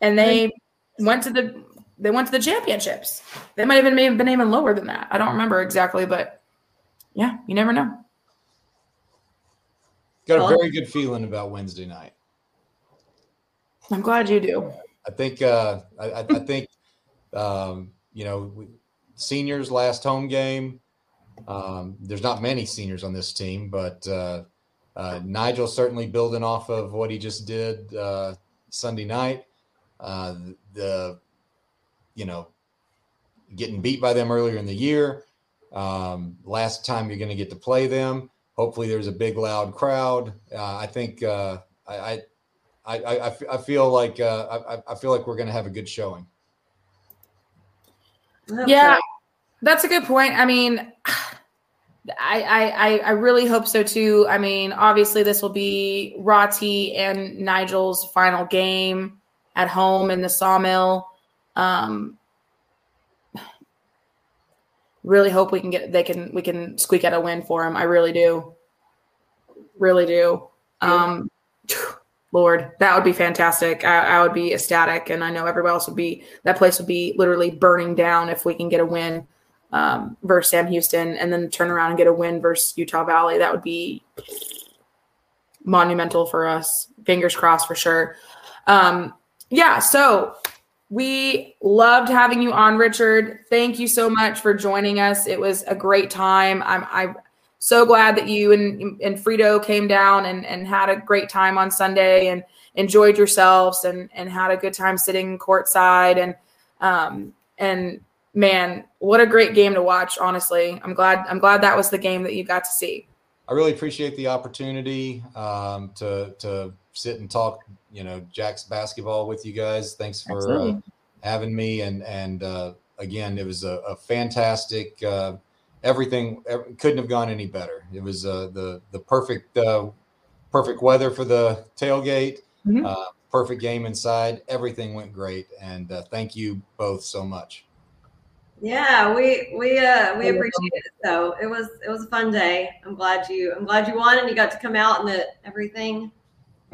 and they went to the they went to the championships. They might have been, been even lower than that. I don't remember exactly, but yeah, you never know. Got a very good feeling about Wednesday night. I'm glad you do. I think uh, I, I think um, you know seniors last home game. Um, there's not many seniors on this team, but uh, uh, Nigel certainly building off of what he just did uh, Sunday night. Uh, the you know, getting beat by them earlier in the year. Um, last time you're going to get to play them. Hopefully, there's a big, loud crowd. Uh, I think uh, I, I, I, I, feel like uh, I, I feel like we're going to have a good showing. Yeah, that's a good point. I mean, I, I I really hope so too. I mean, obviously this will be Rati and Nigel's final game at home in the sawmill. Um, really hope we can get they can we can squeak out a win for him. I really do, really do. Um, Lord, that would be fantastic. I, I, would be ecstatic, and I know everybody else would be. That place would be literally burning down if we can get a win um, versus Sam Houston, and then turn around and get a win versus Utah Valley. That would be monumental for us. Fingers crossed for sure. Um, yeah, so we loved having you on, Richard. Thank you so much for joining us. It was a great time. I'm I'm so glad that you and and Frito came down and and had a great time on Sunday and enjoyed yourselves and and had a good time sitting courtside and um and man, what a great game to watch. Honestly, I'm glad I'm glad that was the game that you got to see. I really appreciate the opportunity um, to to sit and talk, you know, Jack's basketball with you guys. Thanks for uh, having me. And and uh, again, it was a, a fantastic. Uh, everything couldn't have gone any better. It was uh, the the perfect uh, perfect weather for the tailgate. Mm-hmm. Uh, perfect game inside. Everything went great, and thank you both so much. Yeah, we we uh we appreciate it. So it was it was a fun day. I'm glad you I'm glad you won and you got to come out and that everything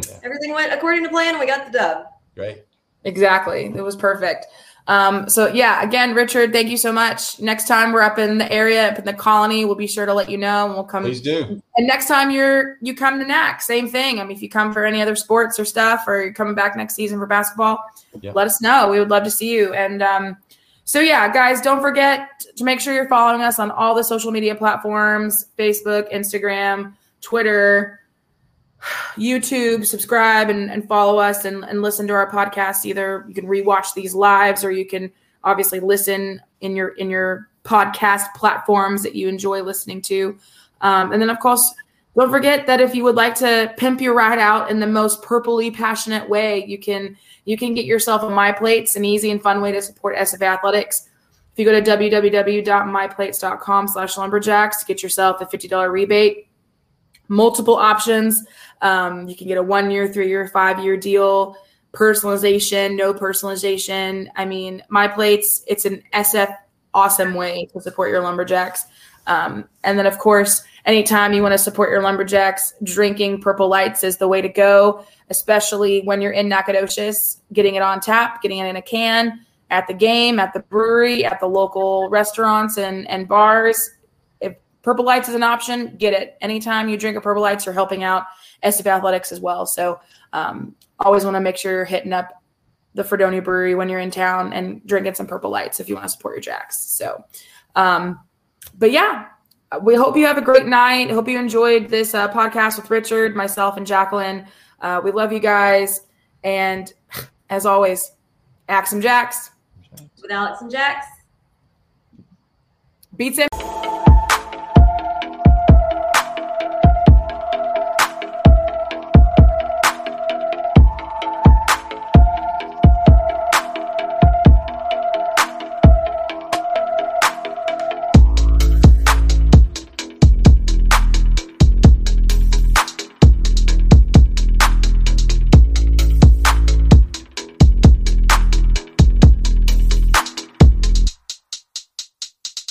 yeah. everything went according to plan. We got the dub. Great. Exactly. It was perfect. Um, so yeah, again, Richard, thank you so much. Next time we're up in the area, up in the colony, we'll be sure to let you know and we'll come. Please do. And next time you're you come to NAC, same thing. I mean, if you come for any other sports or stuff, or you're coming back next season for basketball, yeah. let us know. We would love to see you. And um, so yeah, guys, don't forget to make sure you're following us on all the social media platforms: Facebook, Instagram, Twitter, YouTube. Subscribe and, and follow us and, and listen to our podcast. Either you can rewatch these lives, or you can obviously listen in your in your podcast platforms that you enjoy listening to. Um, and then, of course, don't forget that if you would like to pimp your ride out in the most purpley passionate way, you can you can get yourself a MyPlates, an easy and fun way to support SF Athletics. If you go to www.myplates.com slash lumberjacks, get yourself a $50 rebate. Multiple options. Um, you can get a one year, three year, five year deal, personalization, no personalization. I mean, My Plates, it's an SF awesome way to support your lumberjacks. Um, and then, of course, anytime you want to support your lumberjacks, drinking purple lights is the way to go, especially when you're in Nacogdoches, getting it on tap, getting it in a can at the game, at the brewery, at the local restaurants and, and bars. If purple lights is an option, get it. Anytime you drink a purple lights, you're helping out SF Athletics as well. So um, always want to make sure you're hitting up the Fredonia Brewery when you're in town and drinking some purple lights if you want to support your jacks. So, um, but yeah, we hope you have a great night. Hope you enjoyed this uh, podcast with Richard, myself, and Jacqueline. Uh, we love you guys. And as always, Axe 'Em Jacks. With Alex and Jacks. Beats him.